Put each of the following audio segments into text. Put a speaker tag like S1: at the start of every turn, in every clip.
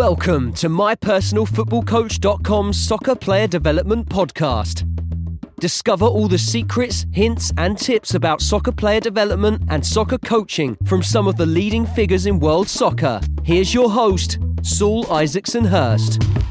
S1: Welcome to mypersonalfootballcoach.com's soccer player development podcast. Discover all the secrets, hints, and tips about soccer player development and soccer coaching from some of the leading figures in world soccer. Here's your host, Saul Isaksson-Hurst.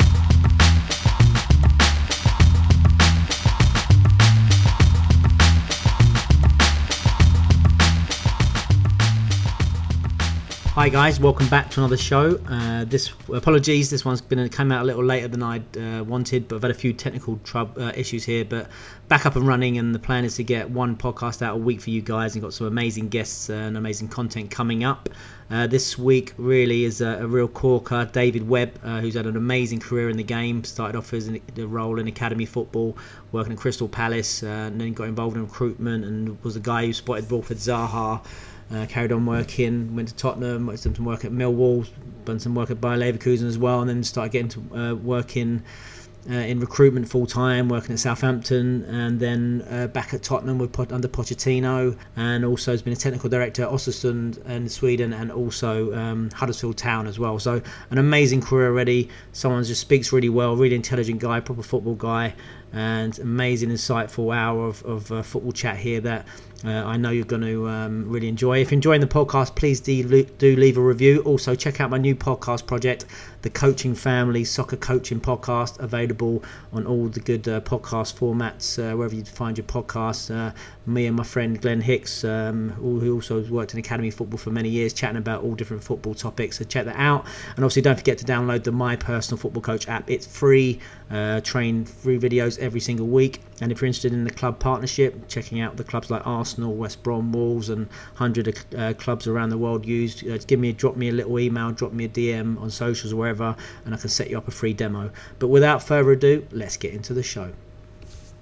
S2: Hi guys, welcome back to another show. Uh, this apologies, this one's been came out a little later than I uh, wanted, but I've had a few technical trub, uh, issues here. But back up and running, and the plan is to get one podcast out a week for you guys, and got some amazing guests and amazing content coming up. Uh, this week really is a, a, real corker. David Webb, uh, who's had an amazing career in the game, started off as a role in academy football, working at Crystal Palace, uh, and then got involved in recruitment, and was the guy who spotted Wilfried Zaha. Uh, carried on working, went to Tottenham, did some work at Millwall, done some work at Bayer Leverkusen as well, and then started getting to uh, working uh, in recruitment full time, working at Southampton, and then uh, back at Tottenham with under Pochettino, and also has been a technical director at Östersund in Sweden, and also um, Huddersfield Town as well. So an amazing career already. Someone just speaks really well, really intelligent guy, proper football guy, and amazing, insightful hour of, of uh, football chat here that uh, I know you're going to um, really enjoy. If you're enjoying the podcast, please do, do leave a review. Also, check out my new podcast project, the Coaching Family Soccer Coaching Podcast, available on all the good uh, podcast formats, uh, wherever you find your podcasts. Uh, me and my friend Glenn Hicks, um, who also worked in academy football for many years, chatting about all different football topics. So check that out. And obviously, don't forget to download the My Personal Football Coach app. It's free. Uh, train free videos every single week. And if you're interested in the club partnership, checking out the clubs like Arsenal, West Brom, Wolves, and hundred uh, clubs around the world used, uh, give me drop me a little email, drop me a DM on socials or wherever, and I can set you up a free demo. But without further ado, let's get into the show.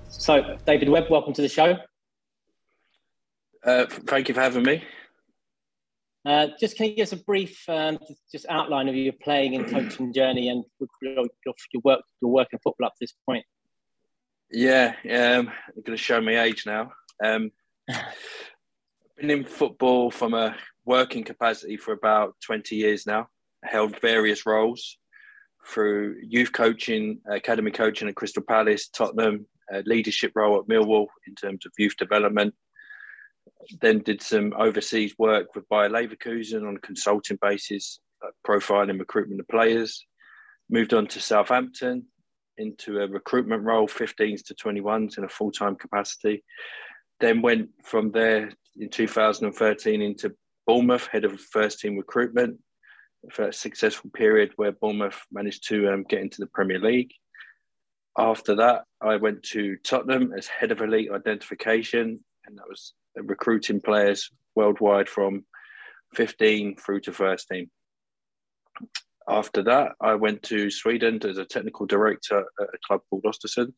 S3: So, David Webb, welcome to the show.
S4: Uh, thank you for having me.
S3: Uh, just can you give us a brief um, just outline of your playing and coaching journey and your, your work your work in football up to this point?
S4: Yeah, um, I'm going to show my age now. Um, I've been in football from a working capacity for about 20 years now. Held various roles through youth coaching, academy coaching at Crystal Palace, Tottenham, leadership role at Millwall in terms of youth development, then did some overseas work with Bayer Leverkusen on a consulting basis, profiling recruitment of players. Moved on to Southampton into a recruitment role, 15s to 21s in a full time capacity. Then went from there in 2013 into Bournemouth, head of first team recruitment for a successful period where Bournemouth managed to um, get into the Premier League. After that, I went to Tottenham as head of elite identification, and that was recruiting players worldwide from 15 through to first team. After that, I went to Sweden as a technical director at a club called Östersund.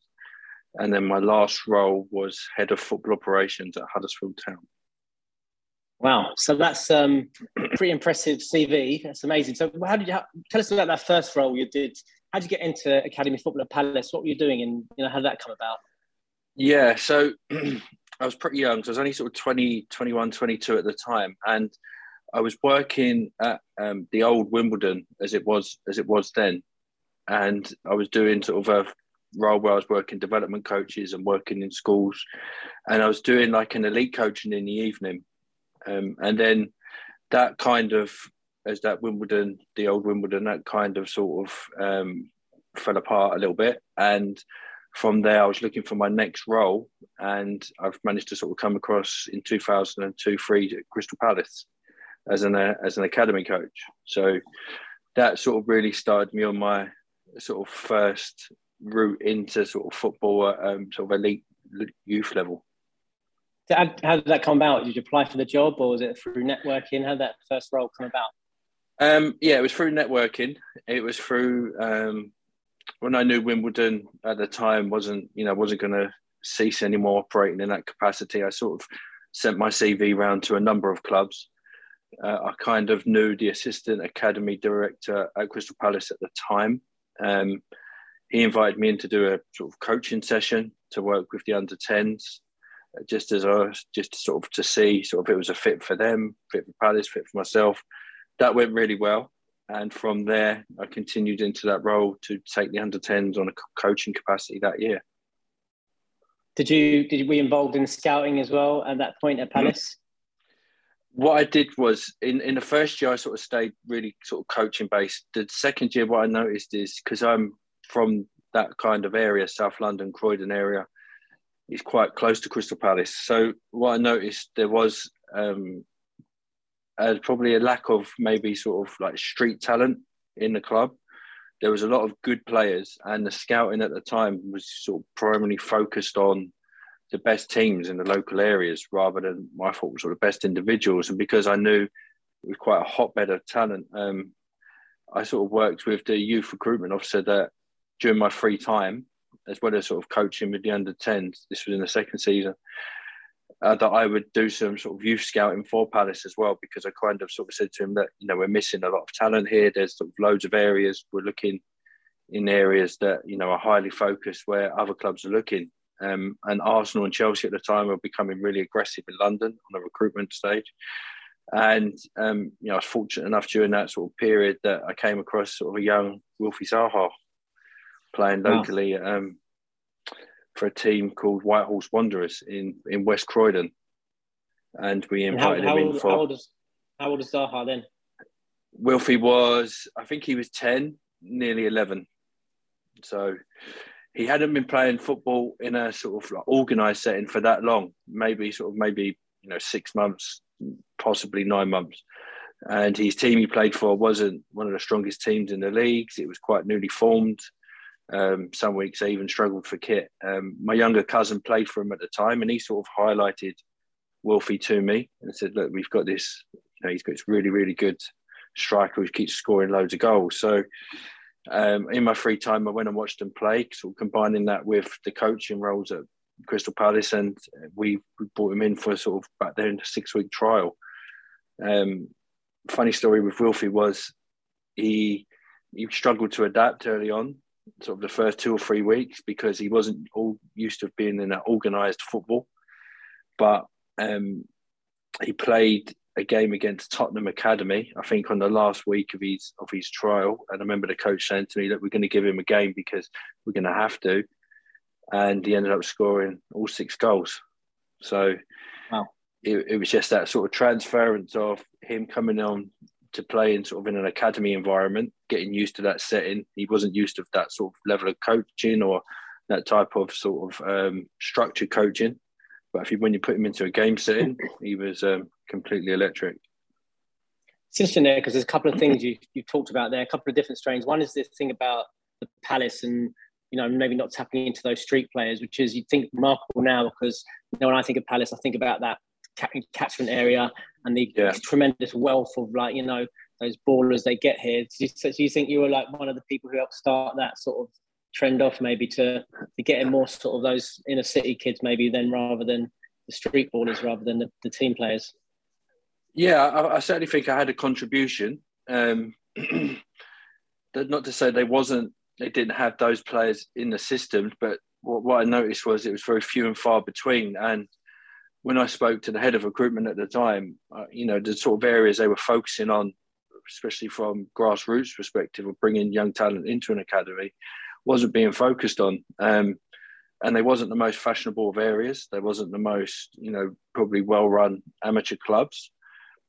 S4: And then my last role was head of football operations at Huddersfield Town.
S3: Wow, so that's um, pretty impressive CV. That's amazing. So, how did you tell us about that first role you did? How did you get into academy football at Palace? What were you doing, and you know how did that come about?
S4: Yeah, so I was pretty young, so I was only sort of 20, 21, 22 at the time, and I was working at um, the old Wimbledon as it was as it was then, and I was doing sort of a role where I was working development coaches and working in schools, and I was doing like an elite coaching in the evening, um, and then that kind of as that Wimbledon, the old Wimbledon, that kind of sort of um, fell apart a little bit, and from there, I was looking for my next role, and I've managed to sort of come across in 2002 3 at Crystal Palace as an uh, as an academy coach. So that sort of really started me on my sort of first route into sort of football um, sort of elite youth level.
S3: How, did that come about? Did you apply for the job, or was it through networking? How did that first role come about?
S4: Um, yeah, it was through networking. It was through um, when I knew Wimbledon at the time wasn't, you know, wasn't going to cease anymore operating in that capacity. I sort of sent my CV round to a number of clubs. Uh, I kind of knew the assistant academy director at Crystal Palace at the time. Um, he invited me in to do a sort of coaching session to work with the under 10s, uh, just as I just sort of to see sort of it was a fit for them, fit for Palace, fit for myself. That went really well. and from there, I continued into that role to take the under 10s on a coaching capacity that year.
S3: Did you did you be involved in scouting as well at that point at hmm? Palace?
S4: What I did was in, in the first year I sort of stayed really sort of coaching based. The second year what I noticed is because I'm from that kind of area, South London, Croydon area, is quite close to Crystal Palace. So what I noticed there was um, uh, probably a lack of maybe sort of like street talent in the club. There was a lot of good players, and the scouting at the time was sort of primarily focused on the best teams in the local areas rather than my thought sort of best individuals. And because I knew it was quite a hotbed of talent, um, I sort of worked with the youth recruitment officer that during my free time, as well as sort of coaching with the under 10s, this was in the second season, uh, that I would do some sort of youth scouting for Palace as well, because I kind of sort of said to him that, you know, we're missing a lot of talent here. There's sort of loads of areas. We're looking in areas that, you know, are highly focused where other clubs are looking. Um, and Arsenal and Chelsea at the time were becoming really aggressive in London on the recruitment stage. And, um, you know, I was fortunate enough during that sort of period that I came across sort of a young Wilfie Zaha playing locally. Wow. Um, for a team called Whitehorse Wanderers in, in West Croydon. And we invited
S3: and how, how
S4: him
S3: old,
S4: in for.
S3: How old, is, how old is Zaha then?
S4: Wilfie was, I think he was 10, nearly 11. So he hadn't been playing football in a sort of like organised setting for that long, maybe sort of maybe, you know, six months, possibly nine months. And his team he played for wasn't one of the strongest teams in the leagues. It was quite newly formed. Um, some weeks I even struggled for kit. Um, my younger cousin played for him at the time, and he sort of highlighted Wilfie to me and said, "Look, we've got this. You know, he's got this really, really good striker who keeps scoring loads of goals." So, um, in my free time, I went and watched him play, sort of combining that with the coaching roles at Crystal Palace, and we, we brought him in for sort of back then a six-week trial. Um, funny story with Wilfie was he he struggled to adapt early on sort of the first two or three weeks because he wasn't all used to being in an organised football. But um, he played a game against Tottenham Academy, I think, on the last week of his of his trial. And I remember the coach saying to me that we're going to give him a game because we're going to have to. And he ended up scoring all six goals. So wow. it, it was just that sort of transference of him coming on to play in sort of in an academy environment, getting used to that setting. He wasn't used to that sort of level of coaching or that type of sort of um, structured coaching. But if you, when you put him into a game setting, he was um, completely electric.
S3: It's interesting there because there's a couple of things you you talked about there, a couple of different strains. One is this thing about the Palace and you know maybe not tapping into those street players, which is you think remarkable now because you know when I think of Palace, I think about that catchment area and the yeah. tremendous wealth of like you know those ballers they get here. Do you, so do you think you were like one of the people who helped start that sort of trend off, maybe to to getting more sort of those inner city kids, maybe then rather than the street ballers, rather than the, the team players?
S4: Yeah, I, I, certainly think I had a contribution. Um, not to say they wasn't, they didn't have those players in the system, but what, what I noticed was it was very few and far between, and when I spoke to the head of recruitment at the time, uh, you know, the sort of areas they were focusing on, especially from grassroots perspective of bringing young talent into an academy, wasn't being focused on. Um, and they wasn't the most fashionable of areas. They wasn't the most, you know, probably well-run amateur clubs,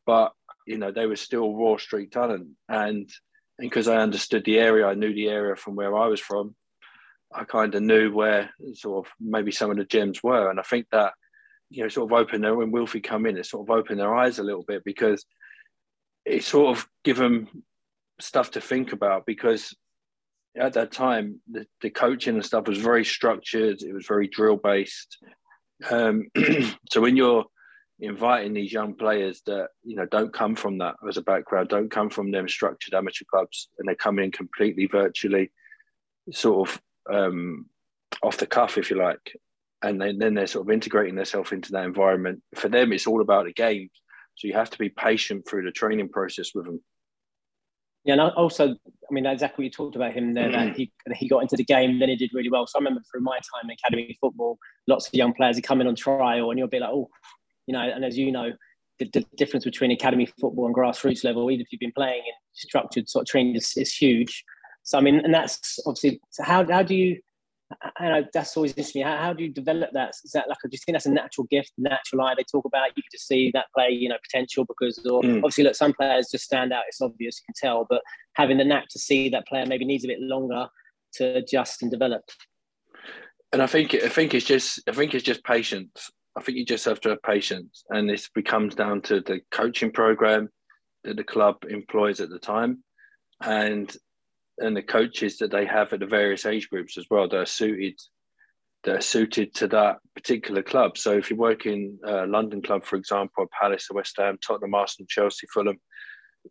S4: but you know, they were still raw street talent. And because I understood the area, I knew the area from where I was from. I kind of knew where sort of maybe some of the gems were, and I think that you know, sort of open their when Wilfie come in, it sort of opened their eyes a little bit because it sort of give them stuff to think about because at that time the, the coaching and stuff was very structured it was very drill based. Um, so when you're inviting these young players that you know don't come from that as a background don't come from them structured amateur clubs and they come in completely virtually sort of um, off the cuff if you like and then, then they're sort of integrating themselves into that environment. For them, it's all about the game. So you have to be patient through the training process with them.
S3: Yeah, and also, I mean, exactly what you talked about him there, that mm. he, he got into the game, then he did really well. So I remember through my time in academy football, lots of young players are coming on trial, and you'll be like, oh, you know, and as you know, the, the difference between academy football and grassroots level, even if you've been playing in structured sort of training is, is huge. So I mean, and that's obviously. So how how do you? I know that's always interesting. How, how do you develop that? Is that like? Do you think that's a natural gift, natural eye they talk about? You can just see that play, you know, potential because, or mm. obviously, look, some players just stand out. It's obvious, you can tell. But having the knack to see that player maybe needs a bit longer to adjust and develop.
S4: And I think I think it's just I think it's just patience. I think you just have to have patience, and this becomes down to the coaching program that the club employs at the time, and and the coaches that they have at the various age groups as well that are suited that are suited to that particular club. So if you work in a London club, for example, Palace, West Ham, Tottenham, Arsenal, Chelsea, Fulham,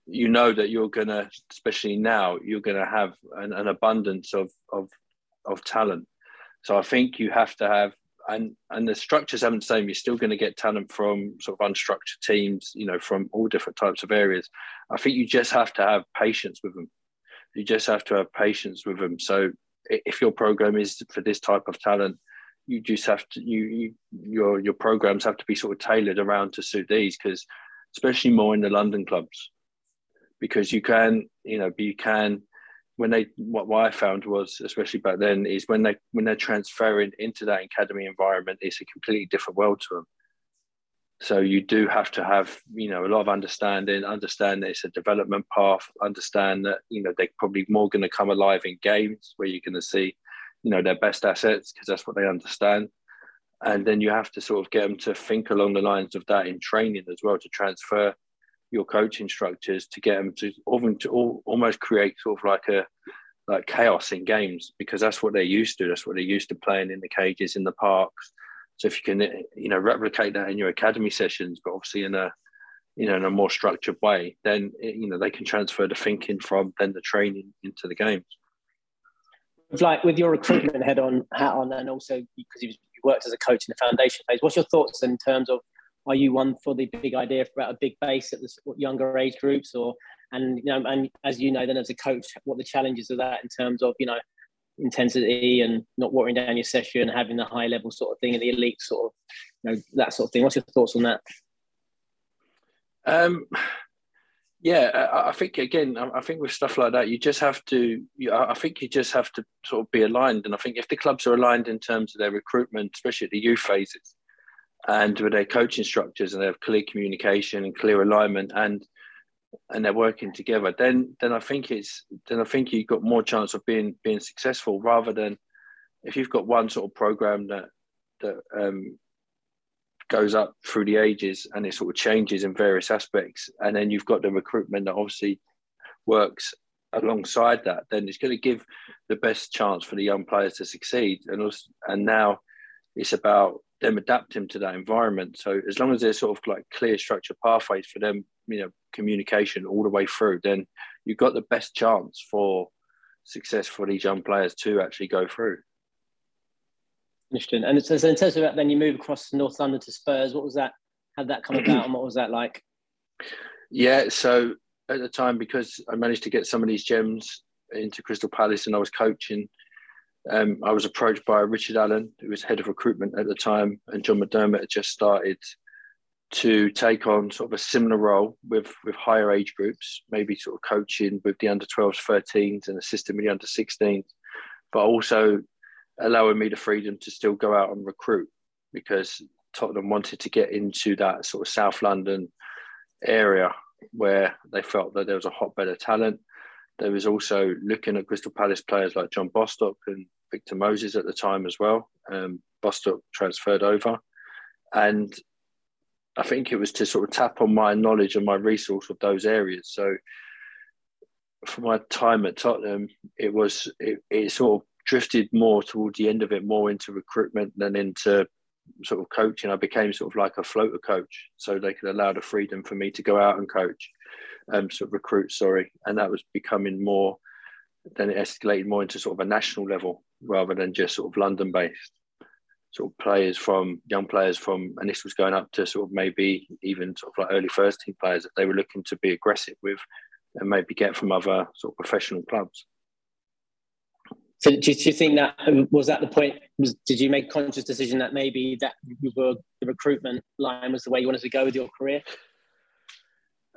S4: you know that you're gonna, especially now, you're gonna have an, an abundance of, of of talent. So I think you have to have and and the structures haven't the same. You're still going to get talent from sort of unstructured teams, you know, from all different types of areas. I think you just have to have patience with them. You just have to have patience with them. So if your program is for this type of talent, you just have to you, you your your programs have to be sort of tailored around to suit these because especially more in the London clubs because you can you know you can when they what, what I found was especially back then is when they when they're transferring into that academy environment it's a completely different world to them so you do have to have you know a lot of understanding understand that it's a development path understand that you know they're probably more going to come alive in games where you're going to see you know their best assets because that's what they understand. And then you have to sort of get them to think along the lines of that in training as well to transfer your coaching structures to get them to, to almost create sort of like a like chaos in games because that's what they're used to. That's what they're used to playing in the cages in the parks so if you can, you know, replicate that in your academy sessions, but obviously in a, you know, in a more structured way, then eh, you know they can transfer the thinking from then the training into the games.
S3: Like with your recruitment head on hat on, and also because you worked as a coach in the foundation phase, what's your thoughts in terms of are you one for the big idea about a big base at the younger age groups, or and you know, and as you know, then as a coach, what the challenges of that in terms of you know intensity and not watering down your session, having the high level sort of thing and the elite sort of, you know, that sort of thing. What's your thoughts on that?
S4: Um, yeah, I, think again, I think with stuff like that, you just have to. You, I think you just have to sort of be aligned, and I think if the clubs are aligned in terms of their recruitment, especially at the youth phases, and with their coaching structures, and they have clear communication and clear alignment, and and they're working together, then then I think it's then I think you've got more chance of being being successful rather than if you've got one sort of program that that um, goes up through the ages and it sort of changes in various aspects, and then you've got the recruitment that obviously works alongside that, then it's going to give the best chance for the young players to succeed. And also, and now it's about them adapting to that environment. So as long as there's sort of like clear structured pathways for them, you know, communication all the way through, then you've got the best chance for success for these young players to actually go through.
S3: Interesting. And so, in terms of that, then you move across North London to Spurs. What was that? How did that come about, and what was that like?
S4: Yeah. So at the time, because I managed to get some of these gems into Crystal Palace, and I was coaching um, I was approached by Richard Allen, who was head of recruitment at the time, and John McDermott had just started to take on sort of a similar role with with higher age groups, maybe sort of coaching with the under 12s, 13s, and assisting with the under 16s, but also allowing me the freedom to still go out and recruit because Tottenham wanted to get into that sort of South London area where they felt that there was a hotbed of talent there was also looking at Crystal Palace players like John Bostock and Victor Moses at the time as well. Um, Bostock transferred over. And I think it was to sort of tap on my knowledge and my resource of those areas. So for my time at Tottenham, it was it, it sort of drifted more towards the end of it, more into recruitment than into sort of coaching. I became sort of like a floater coach, so they could allow the freedom for me to go out and coach um, sort of recruit, sorry, and that was becoming more. Then it escalated more into sort of a national level rather than just sort of London based. Sort of players from young players from, and this was going up to sort of maybe even sort of like early first team players that they were looking to be aggressive with, and maybe get from other sort of professional clubs.
S3: So, do you think that um, was that the point? Was did you make a conscious decision that maybe that you were, the recruitment line was the way you wanted to go with your career?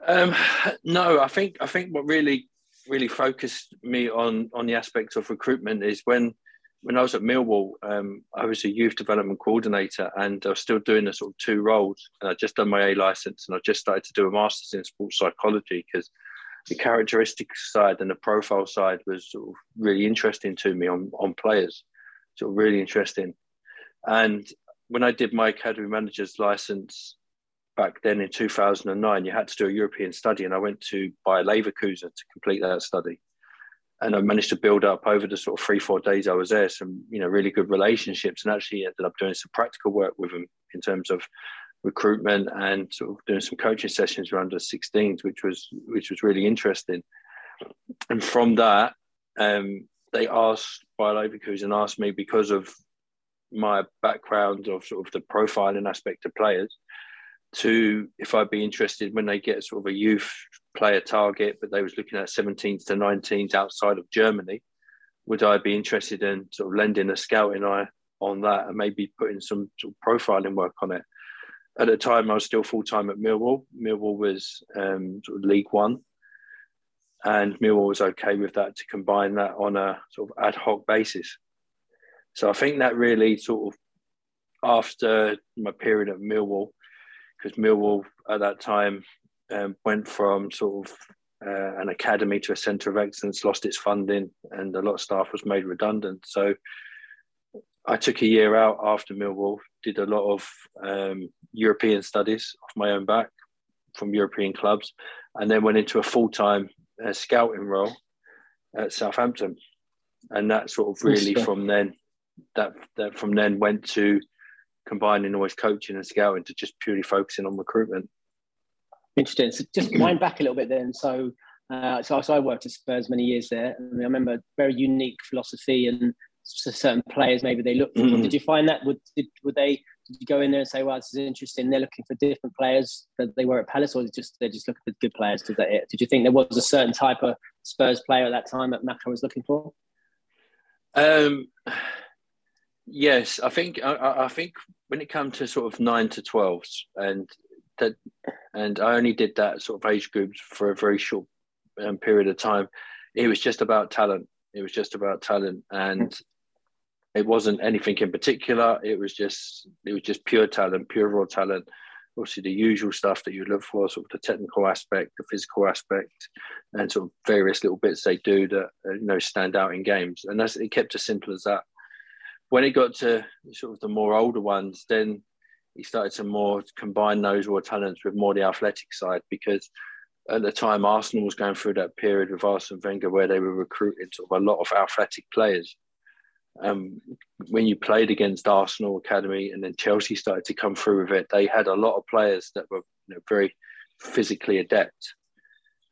S4: Um, no, I think I think what really really focused me on on the aspect of recruitment is when when I was at Millwall, um, I was a youth development coordinator, and I was still doing the sort of two roles. And I just done my A license, and I just started to do a master's in sports psychology because the characteristic side and the profile side was sort of really interesting to me on on players, sort of really interesting. And when I did my academy manager's license back then in 2009, you had to do a European study, and I went to Bayer Leverkusen to complete that study. And I managed to build up over the sort of three, four days I was there some, you know, really good relationships, and actually ended up doing some practical work with them in terms of recruitment and sort of doing some coaching sessions around the 16s, which was which was really interesting. And from that, um, they asked Bayer Leverkusen asked me because of my background of sort of the profiling aspect of players to if I'd be interested when they get sort of a youth player target, but they was looking at 17s to 19s outside of Germany, would I be interested in sort of lending a scouting eye on that and maybe putting some sort of profiling work on it? At the time, I was still full time at Millwall. Millwall was um, sort of League One, and Millwall was okay with that to combine that on a sort of ad hoc basis. So I think that really sort of after my period at Millwall, because Millwall at that time um, went from sort of uh, an academy to a centre of excellence, lost its funding, and a lot of staff was made redundant. So I took a year out after Millwall, did a lot of um, European studies off my own back from European clubs, and then went into a full time uh, scouting role at Southampton. And that sort of really from then, that, that from then went to combining always coaching and scouting to just purely focusing on recruitment.
S3: Interesting. So just wind back a little bit then. So, uh, so, so I worked at Spurs many years there. I, mean, I remember very unique philosophy and certain players maybe they looked for. Mm-hmm. Did you find that? Would did, would they? Did you go in there and say, "Well, this is interesting"? They're looking for different players that they were at Palace, or just they're just looking for good players? Did that? Did you think there was a certain type of Spurs player at that time that Macca was looking for?
S4: Um, yes, I think I, I think when it comes to sort of nine to twelves, and that, and I only did that sort of age groups for a very short um, period of time. It was just about talent. It was just about talent, and it wasn't anything in particular. It was just it was just pure talent, pure raw talent. Obviously, the usual stuff that you look for, sort of the technical aspect, the physical aspect, and sort of various little bits they do that uh, you know stand out in games. And that's it kept as simple as that when it got to sort of the more older ones, then he started to more combine those raw talents with more the athletic side because at the time Arsenal was going through that period with Arsene Wenger where they were recruiting sort of a lot of athletic players. Um, when you played against Arsenal Academy and then Chelsea started to come through with it, they had a lot of players that were you know, very physically adept.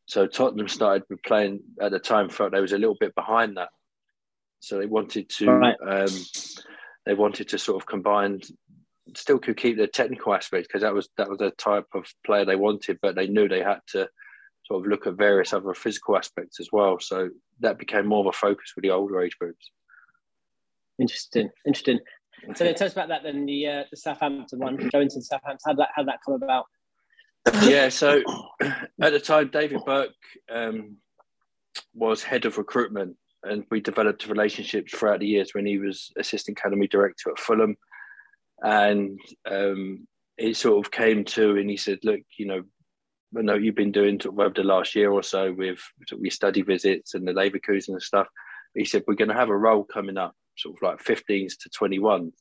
S4: So Tottenham started playing at the time felt they was a little bit behind that. So they wanted to right. um, they wanted to sort of combine still could keep the technical aspect because that was that was the type of player they wanted, but they knew they had to sort of look at various other physical aspects as well. So that became more of a focus for the older age groups.
S3: Interesting, interesting. So then tell us about that then the uh, the Southampton one, going to Southampton. How that how that come about?
S4: yeah, so at the time, David Burke um, was head of recruitment and we developed relationships throughout the years when he was assistant academy director at Fulham, and um, it sort of came to, and he said, "Look, you know, I know you've been doing over the last year or so with we study visits and the Leverkusen and stuff." He said, "We're going to have a role coming up, sort of like 15s to 21.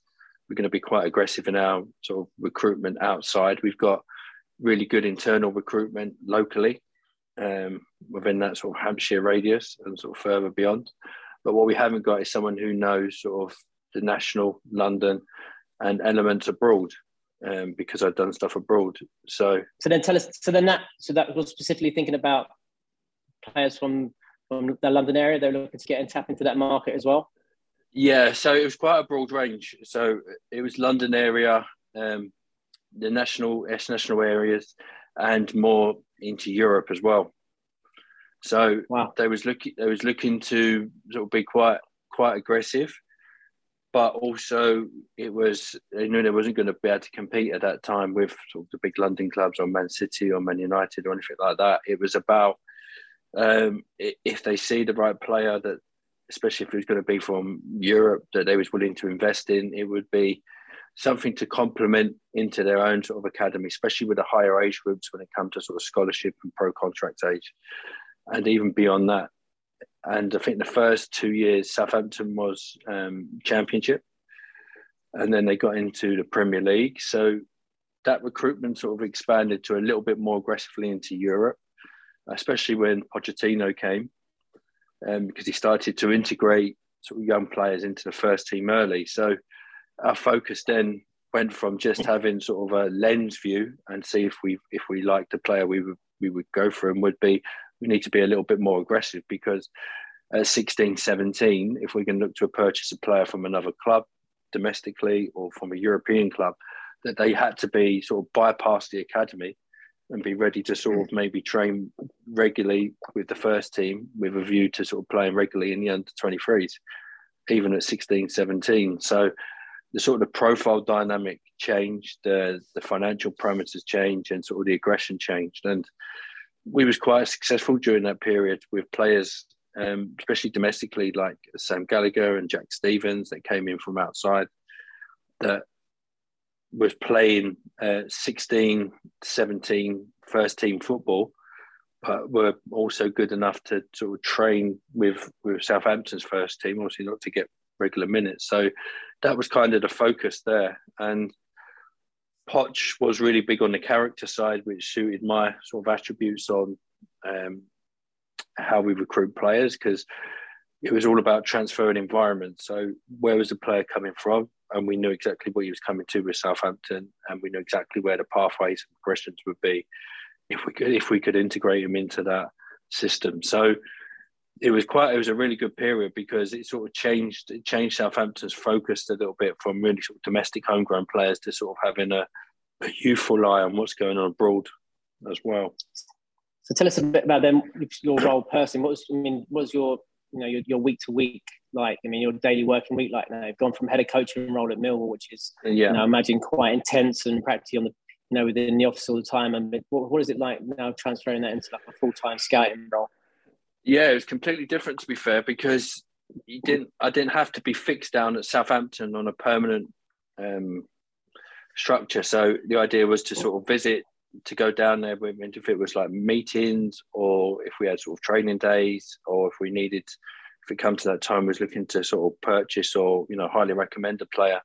S4: We're going to be quite aggressive in our sort of recruitment outside. We've got." really good internal recruitment locally um, within that sort of Hampshire radius and sort of further beyond. But what we haven't got is someone who knows sort of the national London and elements abroad. Um, because I've done stuff abroad. So,
S3: so then tell us. So then that, so that was specifically thinking about players from from the London area. They're looking to get and tap into that market as well.
S4: Yeah, so it was quite a broad range. So it was London area, um, the national S national areas, and more into Europe as well. So wow. they was looking they was looking to sort of be quite quite aggressive. But also it was they knew they wasn't going to be able to compete at that time with sort of the big London clubs or Man City or Man United or anything like that. It was about um, if they see the right player that, especially if it was going to be from Europe, that they was willing to invest in, it would be something to complement into their own sort of academy, especially with the higher age groups when it comes to sort of scholarship and pro contract age, and even beyond that and I think the first two years Southampton was um, Championship, and then they got into the Premier League. So that recruitment sort of expanded to a little bit more aggressively into Europe, especially when Pochettino came, um, because he started to integrate sort of young players into the first team early. So our focus then went from just having sort of a lens view and see if we if we liked the player we would we would go for him would be we need to be a little bit more aggressive because at 16, 17, if we can look to purchase a player from another club domestically or from a European club, that they had to be sort of bypass the academy and be ready to sort of mm. maybe train regularly with the first team with a view to sort of playing regularly in the under 23s, even at 16, 17. So the sort of profile dynamic changed, the, the financial parameters changed, and sort of the aggression changed. And we was quite successful during that period with players, um, especially domestically, like Sam Gallagher and Jack Stephens that came in from outside that was playing uh, 16, 17 first team football, but were also good enough to sort of train with, with Southampton's first team, obviously not to get regular minutes. So that was kind of the focus there. And Poch was really big on the character side, which suited my sort of attributes on um, how we recruit players because it was all about transferring environment. So where was the player coming from? And we knew exactly what he was coming to with Southampton, and we knew exactly where the pathways and progressions would be if we could if we could integrate him into that system. So it was quite it was a really good period because it sort of changed it changed Southampton's focus a little bit from really sort of domestic homegrown players to sort of having a, a youthful eye on what's going on abroad as well.
S3: So tell us a bit about them, your role personally. What was I mean, what was your you know your, your week to week like? I mean, your daily working week like now. You've gone from head of coaching role at Millwall, which is yeah, you know, I imagine quite intense and practically on the you know within the office all the time. And what, what is it like now transferring that into like a full time scouting role?
S4: Yeah, it was completely different to be fair because you didn't. I didn't have to be fixed down at Southampton on a permanent um, structure. So the idea was to sort of visit, to go down there with, if it was like meetings or if we had sort of training days or if we needed, if it come to that time, was looking to sort of purchase or you know highly recommend a player.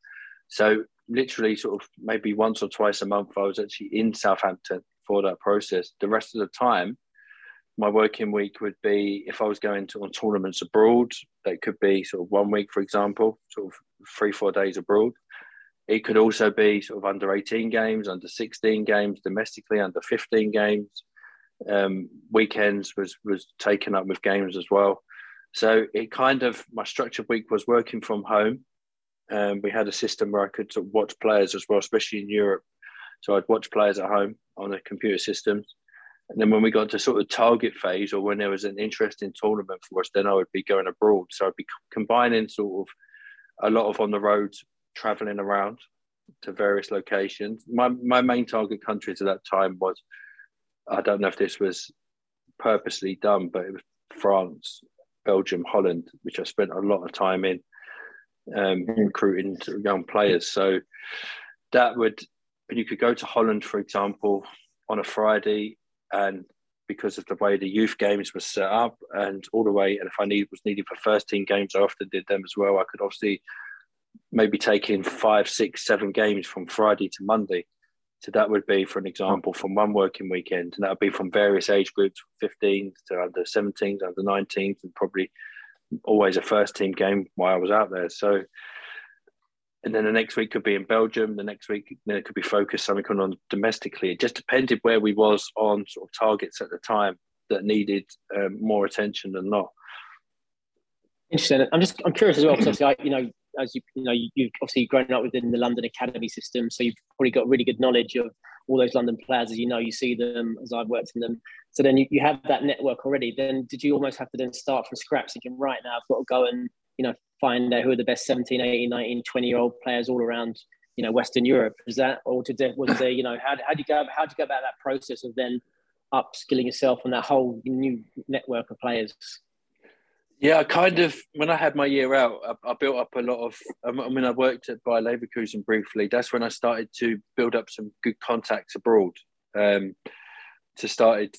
S4: So literally, sort of maybe once or twice a month, I was actually in Southampton for that process. The rest of the time my working week would be if I was going to on tournaments abroad, that could be sort of one week, for example, sort of three, four days abroad. It could also be sort of under 18 games, under 16 games, domestically under 15 games. Um, weekends was was taken up with games as well. So it kind of my structured week was working from home. Um, we had a system where I could sort of watch players as well, especially in Europe. So I'd watch players at home on the computer systems and then when we got to sort of target phase or when there was an interesting tournament for us, then I would be going abroad. So I'd be combining sort of a lot of on the road traveling around to various locations. My, my main target countries at that time was, I don't know if this was purposely done, but it was France, Belgium, Holland, which I spent a lot of time in um, recruiting young players. So that would, you could go to Holland, for example, on a Friday and because of the way the youth games were set up and all the way and if I need was needed for first team games I often did them as well. I could obviously maybe take in five six seven games from Friday to Monday. So that would be for an example from one working weekend and that would be from various age groups 15 to under 17s under 19s and probably always a first team game while I was out there. So and then the next week could be in Belgium. The next week it could be focused something on domestically. It just depended where we was on sort of targets at the time that needed um, more attention than not.
S3: Interesting. I'm just I'm curious as well because I, you know as you you know you've obviously grown up within the London academy system, so you've probably got really good knowledge of all those London players as you know you see them as I've worked in them. So then you, you have that network already. Then did you almost have to then start from scratch thinking right now I've got to go and you know, find out who are the best 17, 18, 19, 20 year old players all around, you know, Western Europe? Is that, or did there, was there, you know, how, how do you go, how do you go about that process of then upskilling yourself on that whole new network of players?
S4: Yeah, I kind of when I had my year out, I, I, built up a lot of. I mean, I worked at Bayer Leverkusen briefly. That's when I started to build up some good contacts abroad. Um, to started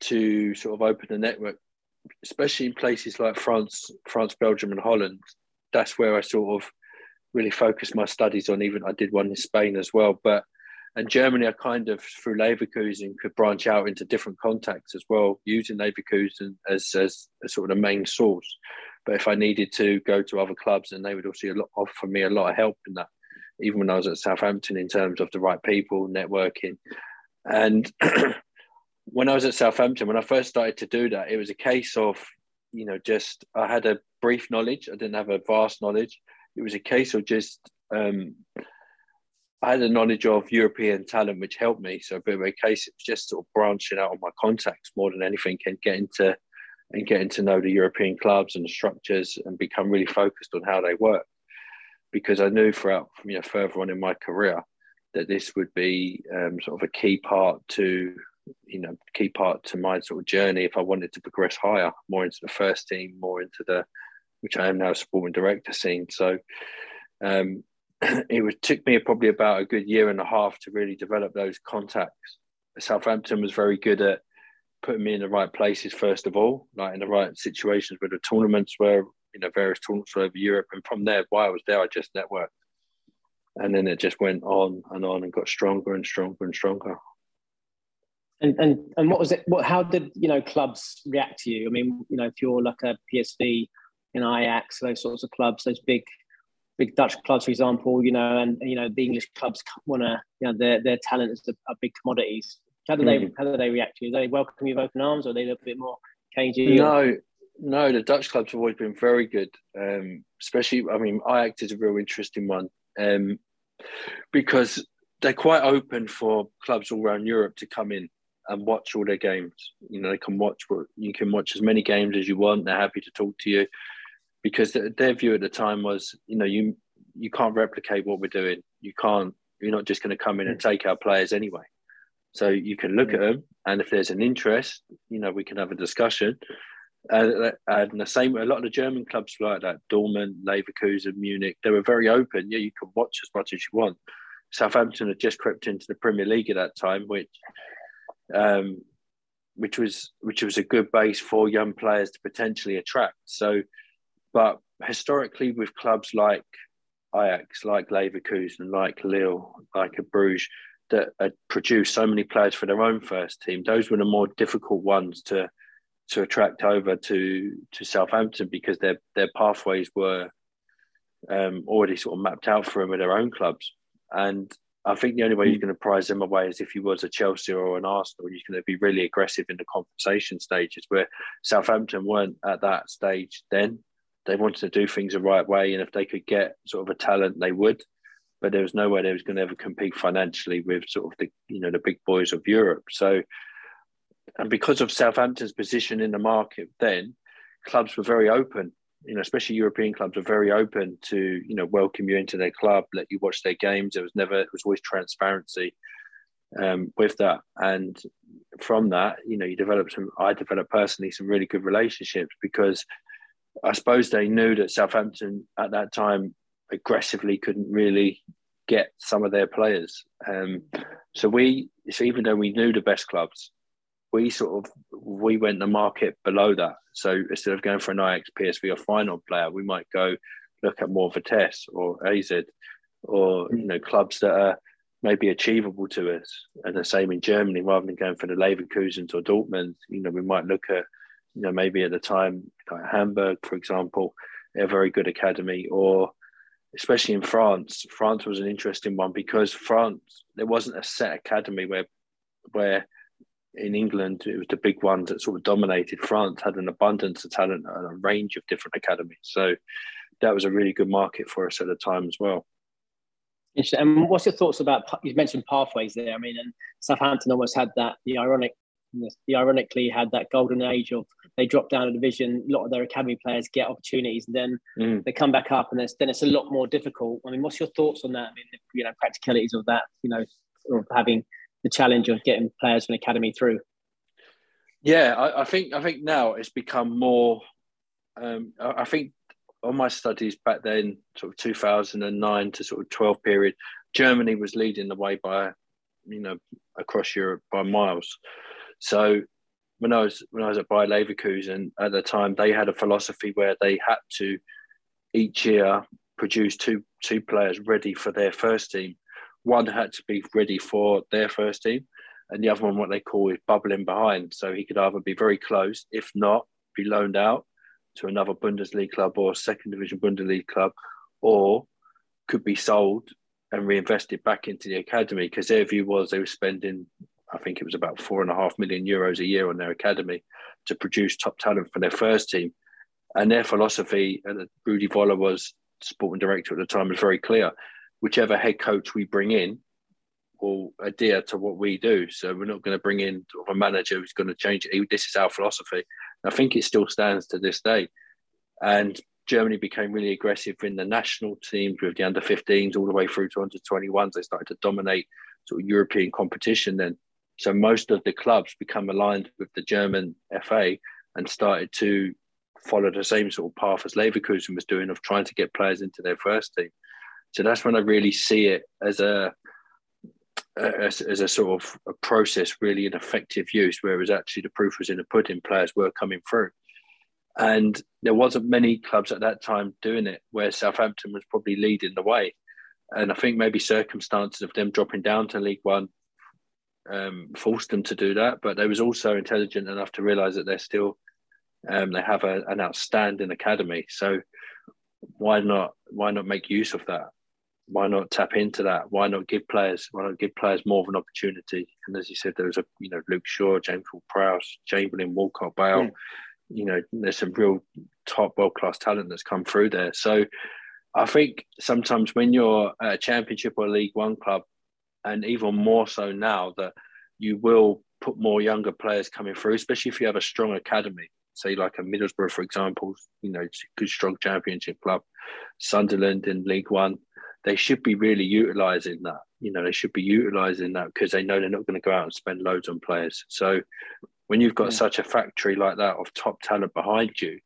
S4: to sort of open a network, especially in places like France, France, Belgium, and Holland. That's where I sort of really focused my studies on. Even I did one in Spain as well, but and Germany, I kind of through Leverkusen could branch out into different contacts as well, using Leverkusen as as sort of the main source. But if I needed to go to other clubs, and they would also offer me a lot of help in that, even when I was at Southampton, in terms of the right people, networking, and when I was at Southampton, when I first started to do that, it was a case of, you know, just I had a brief knowledge. I didn't have a vast knowledge. It was a case of just um, I had a knowledge of European talent, which helped me. So a bit of a case, of just sort of branching out on my contacts more than anything and getting to and getting to know the European clubs and structures and become really focused on how they work. Because I knew throughout, you know, further on in my career that this would be um, sort of a key part to you know key part to my sort of journey if I wanted to progress higher, more into the first team, more into the which I am now sporting director scene. So um, it was, took me probably about a good year and a half to really develop those contacts. Southampton was very good at putting me in the right places first of all, like in the right situations where the tournaments were, you know, various tournaments over Europe, and from there, while I was there, I just networked, and then it just went on and on and got stronger and stronger and stronger.
S3: And and and what was it? What how did you know clubs react to you? I mean, you know, if you're like a PSV, in Ajax, those sorts of clubs, those big big Dutch clubs, for example, you know, and you know the English clubs want to, you know, their their talent is a, big commodities. How do they mm. how do they react to you? Do they welcome you with open arms, or are they look a little bit more cagey?
S4: No, or? no. The Dutch clubs have always been very good. Um, especially, I mean, Ajax is a real interesting one um, because they're quite open for clubs all around Europe to come in and watch all their games. You know, they can watch you can watch as many games as you want. They're happy to talk to you because their view at the time was, you know, you you can't replicate what we're doing. You can't. You're not just going to come in and take our players anyway. So you can look at them, and if there's an interest, you know, we can have a discussion. Uh, and the same, a lot of the German clubs like that, Dortmund, Leverkusen, Munich, they were very open. Yeah, you can watch as much as you want. Southampton had just crept into the Premier League at that time, which, um, which was which was a good base for young players to potentially attract. So but historically, with clubs like Ajax, like Leverkusen, like Lille, like a Bruges, that had produced so many players for their own first team, those were the more difficult ones to to attract over to to Southampton because their their pathways were um, already sort of mapped out for them at their own clubs. And I think the only way you're going to prize them away is if you was a Chelsea or an Arsenal, and you're going to be really aggressive in the conversation stages. Where Southampton weren't at that stage then, they wanted to do things the right way, and if they could get sort of a talent, they would. But there was no way they was going to ever compete financially with sort of the you know the big boys of Europe. So, and because of Southampton's position in the market, then clubs were very open. You know, especially European clubs were very open to you know welcome you into their club, let you watch their games. There was never it was always transparency um, with that, and from that, you know, you develop some. I developed personally some really good relationships because I suppose they knew that Southampton at that time aggressively couldn't really get some of their players. Um, so we, so even though we knew the best clubs, we sort of we went the market below that. So instead of going for an Ajax, PSV, or Feyenoord player, we might go look at more Vitesse or AZ, or you know clubs that are maybe achievable to us. And the same in Germany, rather than going for the Leverkusen or Dortmund, you know we might look at you know, maybe at the time, like Hamburg, for example, a very good academy, or especially in France. France was an interesting one because France there wasn't a set academy where where in England it was the big ones that sort of dominated. France had an abundance of talent and a range of different academies, so that was a really good market for us at the time as well.
S3: And what's your thoughts about you mentioned pathways there? I mean, and Southampton almost had that the ironic the ironically had that golden age of they drop down a division, a lot of their academy players get opportunities, and then mm. they come back up, and then it's a lot more difficult. I mean, what's your thoughts on that? I mean, you know, practicalities of that, you know, of having the challenge of getting players from academy through.
S4: Yeah, I, I think I think now it's become more. Um, I, I think on my studies back then, sort of 2009 to sort of 12 period, Germany was leading the way by, you know, across Europe by miles. So when I was when I was at Bayer Leverkusen at the time, they had a philosophy where they had to each year produce two two players ready for their first team. One had to be ready for their first team, and the other one, what they call is bubbling behind. So he could either be very close, if not, be loaned out to another Bundesliga club or second division Bundesliga club, or could be sold and reinvested back into the academy because their view was they were spending, I think it was about four and a half million euros a year on their academy to produce top talent for their first team. And their philosophy, and Rudi Voller was sporting director at the time, was very clear. Whichever head coach we bring in will adhere to what we do. So we're not going to bring in a manager who's going to change it. This is our philosophy. I think it still stands to this day. And Germany became really aggressive in the national teams with the under 15s all the way through to under 21s. They started to dominate sort of European competition then. So most of the clubs become aligned with the German FA and started to follow the same sort of path as Leverkusen was doing of trying to get players into their first team. So that's when I really see it as a as, as a sort of a process, really an effective use, whereas actually the proof was in the pudding, players were coming through. And there wasn't many clubs at that time doing it, where Southampton was probably leading the way. And I think maybe circumstances of them dropping down to League One um, forced them to do that. But they was also intelligent enough to realise that they're still um, they have a, an outstanding academy. So why not why not make use of that? Why not tap into that? Why not give players? Why not give players more of an opportunity? And as you said, there was a you know Luke Shaw, James Ward-Prowse, Chamberlain, Walcott, Bale. You know, there's some real top world class talent that's come through there. So I think sometimes when you're a championship or League One club, and even more so now that you will put more younger players coming through, especially if you have a strong academy. Say like a Middlesbrough, for example, you know, good strong championship club, Sunderland in League One they should be really utilizing that. You know, they should be utilizing that because they know they're not going to go out and spend loads on players. So when you've got yeah. such a factory like that of top talent behind you,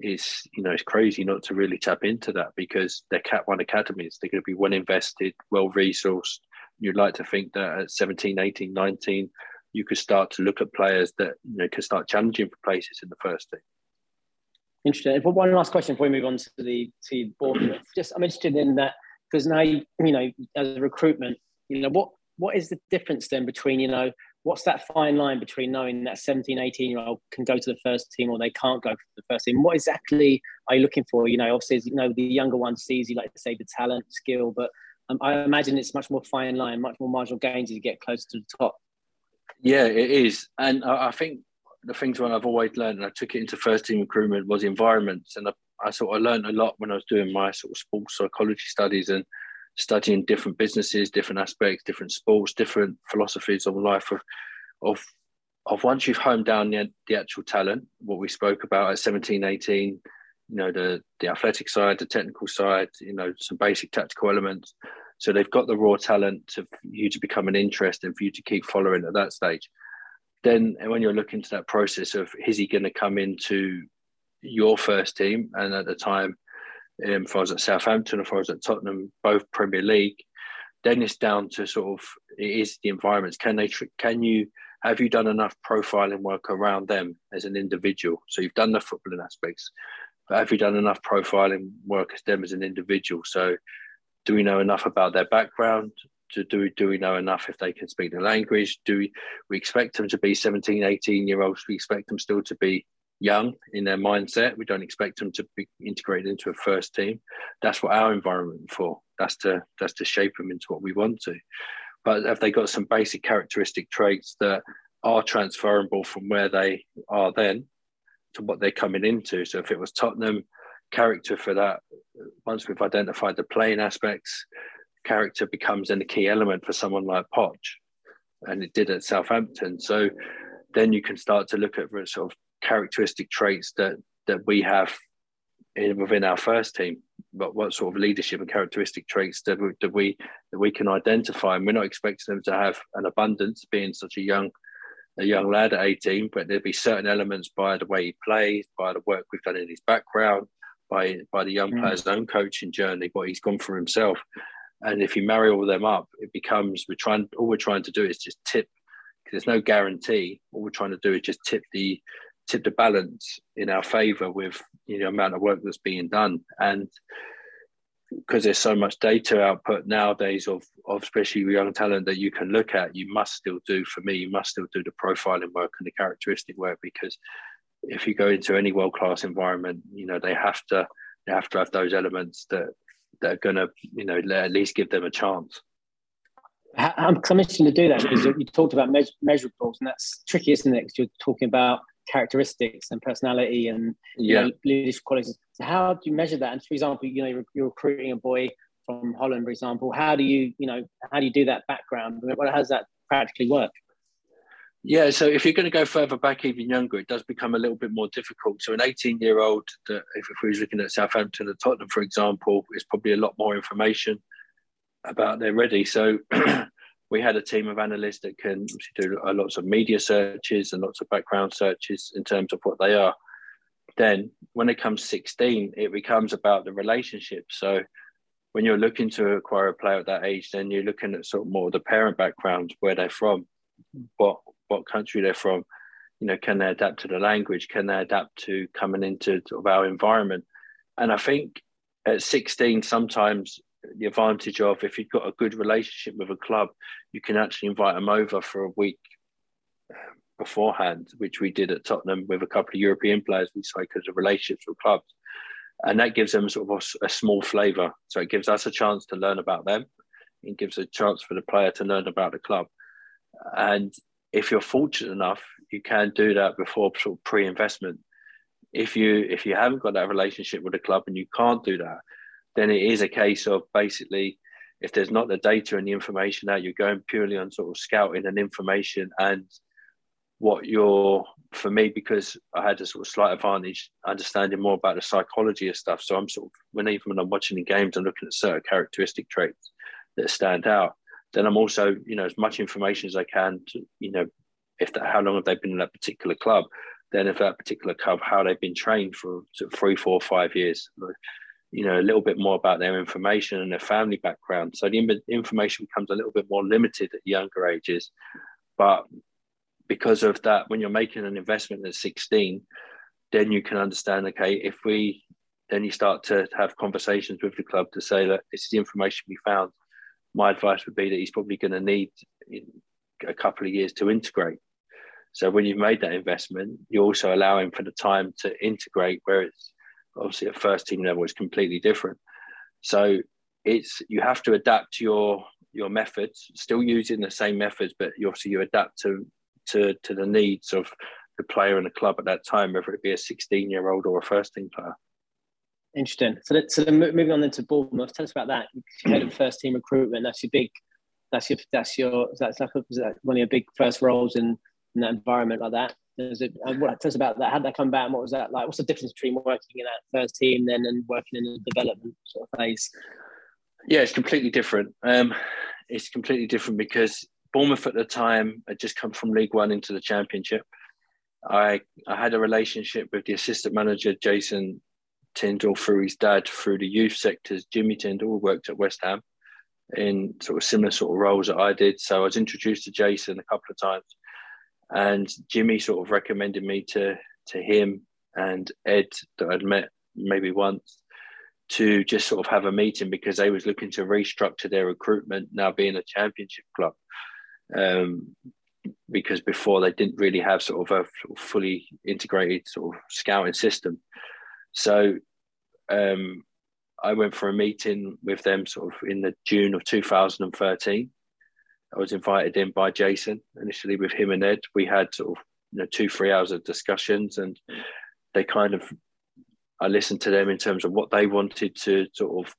S4: it's you know it's crazy not to really tap into that because they're Cat One academies. They're going to be well invested, well resourced. You'd like to think that at 17, 18, 19, you could start to look at players that you know could start challenging for places in the first team.
S3: Interesting. One last question before we move on to the to board. Just I'm interested in that because now you know as a recruitment you know what what is the difference then between you know what's that fine line between knowing that 17 18 year old can go to the first team or they can't go to the first team? What exactly are you looking for? You know obviously you know the younger one sees you like to say the talent skill but um, i imagine it's much more fine line much more marginal gains as you get closer to the top.
S4: Yeah it is. And i think the things when I've always learned, and I took it into first team recruitment, was environments. And I I sort of learned a lot when I was doing my sort of sports psychology studies and studying different businesses, different aspects, different sports, different philosophies of life of of of once you've honed down the, the actual talent, what we spoke about at 17, 18, you know, the the athletic side, the technical side, you know, some basic tactical elements. So they've got the raw talent to you to become an interest and for you to keep following at that stage. Then when you're looking to that process of is he going to come into your first team, and at the time, um, if I was at Southampton, if I was at Tottenham, both Premier League, then it's down to sort of it is the environments. Can they? Can you? Have you done enough profiling work around them as an individual? So you've done the footballing aspects, but have you done enough profiling work as them as an individual? So do we know enough about their background? Do, do, we, do we know enough if they can speak the language? Do we, we expect them to be 17, 18 year olds? We expect them still to be young in their mindset. We don't expect them to be integrated into a first team. That's what our environment for. That's to that's to shape them into what we want to. But have they got some basic characteristic traits that are transferable from where they are then to what they're coming into? So if it was Tottenham, character for that, once we've identified the playing aspects, character becomes then a key element for someone like Poch. And it did at Southampton. So then you can start to look at sort of characteristic traits that that we have in, within our first team. But what sort of leadership and characteristic traits that we, that we that we can identify, and we're not expecting them to have an abundance, being such a young a young lad at 18, but there'll be certain elements by the way he plays, by the work we've done in his background, by by the young mm. player's own coaching journey, what he's gone for himself. And if you marry all of them up, it becomes we're trying all we're trying to do is just tip because there's no guarantee. All we're trying to do is just tip the tip the balance in our favour with you know amount of work that's being done. And because there's so much data output nowadays of, of especially young talent that you can look at, you must still do for me, you must still do the profiling work and the characteristic work because if you go into any world class environment, you know, they have to they have to have those elements that that are gonna, you know, at least give them a chance.
S3: I'm commissioned to do that because you talked about measurables, and that's tricky, isn't it? Because you're talking about characteristics and personality and yeah. know, leadership qualities. So how do you measure that? And for example, you know, you're, you're, recruiting a boy from Holland, for example. How do you, you know, how do you do that background? How does that practically work?
S4: Yeah, so if you're going to go further back even younger, it does become a little bit more difficult. So an 18 year old, if, if we was looking at Southampton and Tottenham, for example, is probably a lot more information about they're ready. So we had a team of analysts that can do lots of media searches and lots of background searches in terms of what they are. Then, when it comes 16, it becomes about the relationship. So, when you're looking to acquire a player at that age, then you're looking at sort of more the parent background, where they're from, what what country they're from. You know, can they adapt to the language? Can they adapt to coming into sort of our environment? And I think at 16, sometimes the advantage of if you've got a good relationship with a club, you can actually invite them over for a week beforehand, which we did at Tottenham with a couple of European players we saw because of relationships with clubs. And that gives them sort of a, a small flavour. So it gives us a chance to learn about them. It gives a chance for the player to learn about the club. And if you're fortunate enough, you can do that before sort of pre-investment. If you if you haven't got that relationship with the club and you can't do that, then it is a case of basically if there's not the data and the information out, you're going purely on sort of scouting and information and what you're for me because I had a sort of slight advantage understanding more about the psychology of stuff. So I'm sort of when even when I'm watching the games, I'm looking at certain characteristic traits that stand out. Then I'm also, you know, as much information as I can to, you know, if that, how long have they been in that particular club? Then if that particular club, how they've been trained for sort of three, four, five years you know a little bit more about their information and their family background. So the information becomes a little bit more limited at younger ages. But because of that when you're making an investment at 16 then you can understand okay if we then you start to have conversations with the club to say that this is the information we found. My advice would be that he's probably going to need a couple of years to integrate. So when you've made that investment you're also allowing for the time to integrate where it's obviously at first team level is completely different. So it's you have to adapt your your methods, still using the same methods, but you obviously you adapt to to to the needs of the player and the club at that time, whether it be a 16 year old or a first team player.
S3: Interesting. So, that, so then moving on into Bournemouth, tell us about that. You had a first team recruitment. That's your big. That's your. That's your. That's like one of your big first roles in, in that environment like that. Is it, uh, what, tell us about that. How did that come about? And what was that like? What's the difference between working in that first team then and working in the development sort of phase?
S4: Yeah, it's completely different. Um, it's completely different because Bournemouth at the time had just come from League One into the Championship. I I had a relationship with the assistant manager Jason Tindall through his dad through the youth sectors. Jimmy Tindall worked at West Ham in sort of similar sort of roles that I did. So I was introduced to Jason a couple of times and Jimmy sort of recommended me to to him and Ed that I'd met maybe once to just sort of have a meeting because they was looking to restructure their recruitment now being a championship club. Um, because before they didn't really have sort of a fully integrated sort of scouting system. So um, I went for a meeting with them sort of in the June of 2013 I was invited in by Jason initially with him and Ed. We had sort of you know two three hours of discussions, and they kind of I listened to them in terms of what they wanted to sort of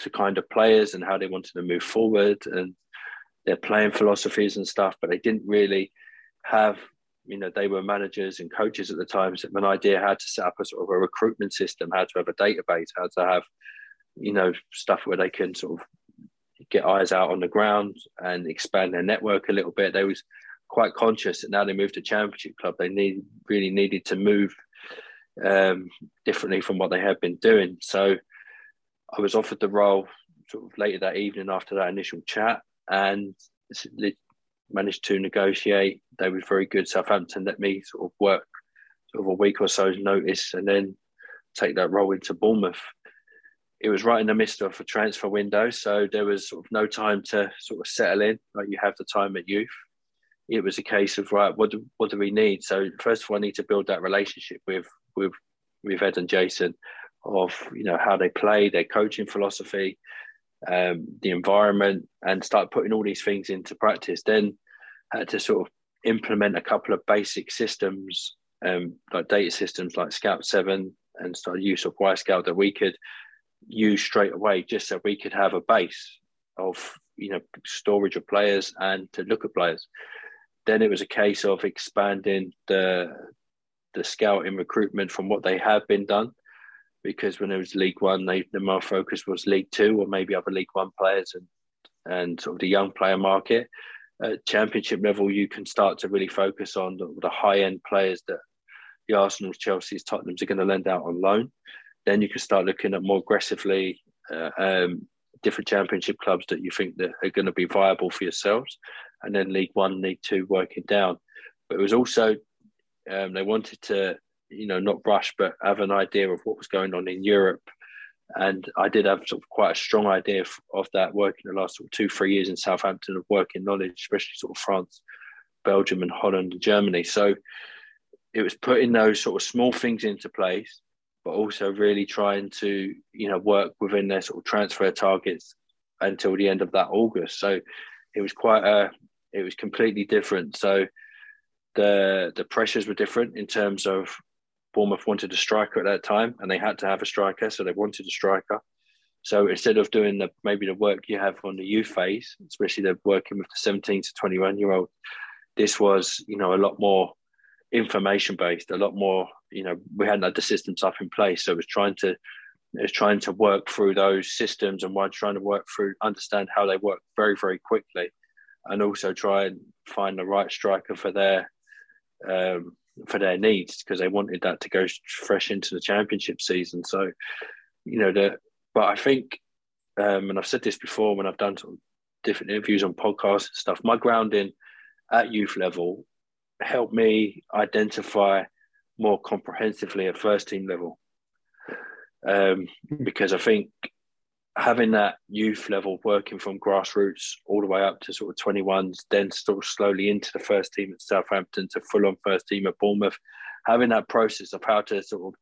S4: to kind of players and how they wanted to move forward and their playing philosophies and stuff, but they didn't really have you know, they were managers and coaches at the time, so an idea how to set up a sort of a recruitment system, how to have a database, how to have, you know, stuff where they can sort of get eyes out on the ground and expand their network a little bit. They was quite conscious that now they moved to championship club, they need really needed to move um, differently from what they had been doing. So I was offered the role sort of later that evening after that initial chat and managed to negotiate. They were very good. Southampton let me sort of work sort of a week or so's notice and then take that role into Bournemouth. It was right in the midst of a transfer window, so there was sort of no time to sort of settle in like you have the time at youth. It was a case of right, what do, what do we need? So first of all, I need to build that relationship with with with Ed and Jason of you know how they play, their coaching philosophy, um, the environment, and start putting all these things into practice. Then had to sort of implement a couple of basic systems, um, like data systems like Scout Seven, and start use of Wyscout that we could use straight away, just so we could have a base of you know storage of players and to look at players. Then it was a case of expanding the the scouting recruitment from what they have been done because when it was League One, they, the more focus was League Two or maybe other League One players and and sort of the young player market. At championship level, you can start to really focus on the, the high end players that the Arsenal's, Chelsea's, Tottenham's are going to lend out on loan. Then you can start looking at more aggressively uh, um, different championship clubs that you think that are going to be viable for yourselves, and then League One, League Two working down. But it was also um, they wanted to you know, not rush, but have an idea of what was going on in Europe. And I did have sort of quite a strong idea of, of that working the last sort of two, three years in Southampton of working knowledge, especially sort of France, Belgium, and Holland and Germany. So it was putting those sort of small things into place, but also really trying to, you know, work within their sort of transfer targets until the end of that August. So it was quite a, it was completely different. So the the pressures were different in terms of Bournemouth wanted a striker at that time, and they had to have a striker, so they wanted a striker. So instead of doing the maybe the work you have on the youth phase, especially the working with the 17 to 21 year old, this was you know a lot more information based, a lot more you know we hadn't had the systems up in place, so it was trying to it was trying to work through those systems and while trying to work through understand how they work very very quickly, and also try and find the right striker for their um, for their needs because they wanted that to go fresh into the championship season. So, you know, the but I think, um, and I've said this before when I've done of different interviews on podcasts and stuff. My grounding at youth level helped me identify more comprehensively at first team level, um, because I think having that youth level working from grassroots all the way up to sort of 21s, then of slowly into the first team at Southampton to full on first team at Bournemouth, having that process of how to sort of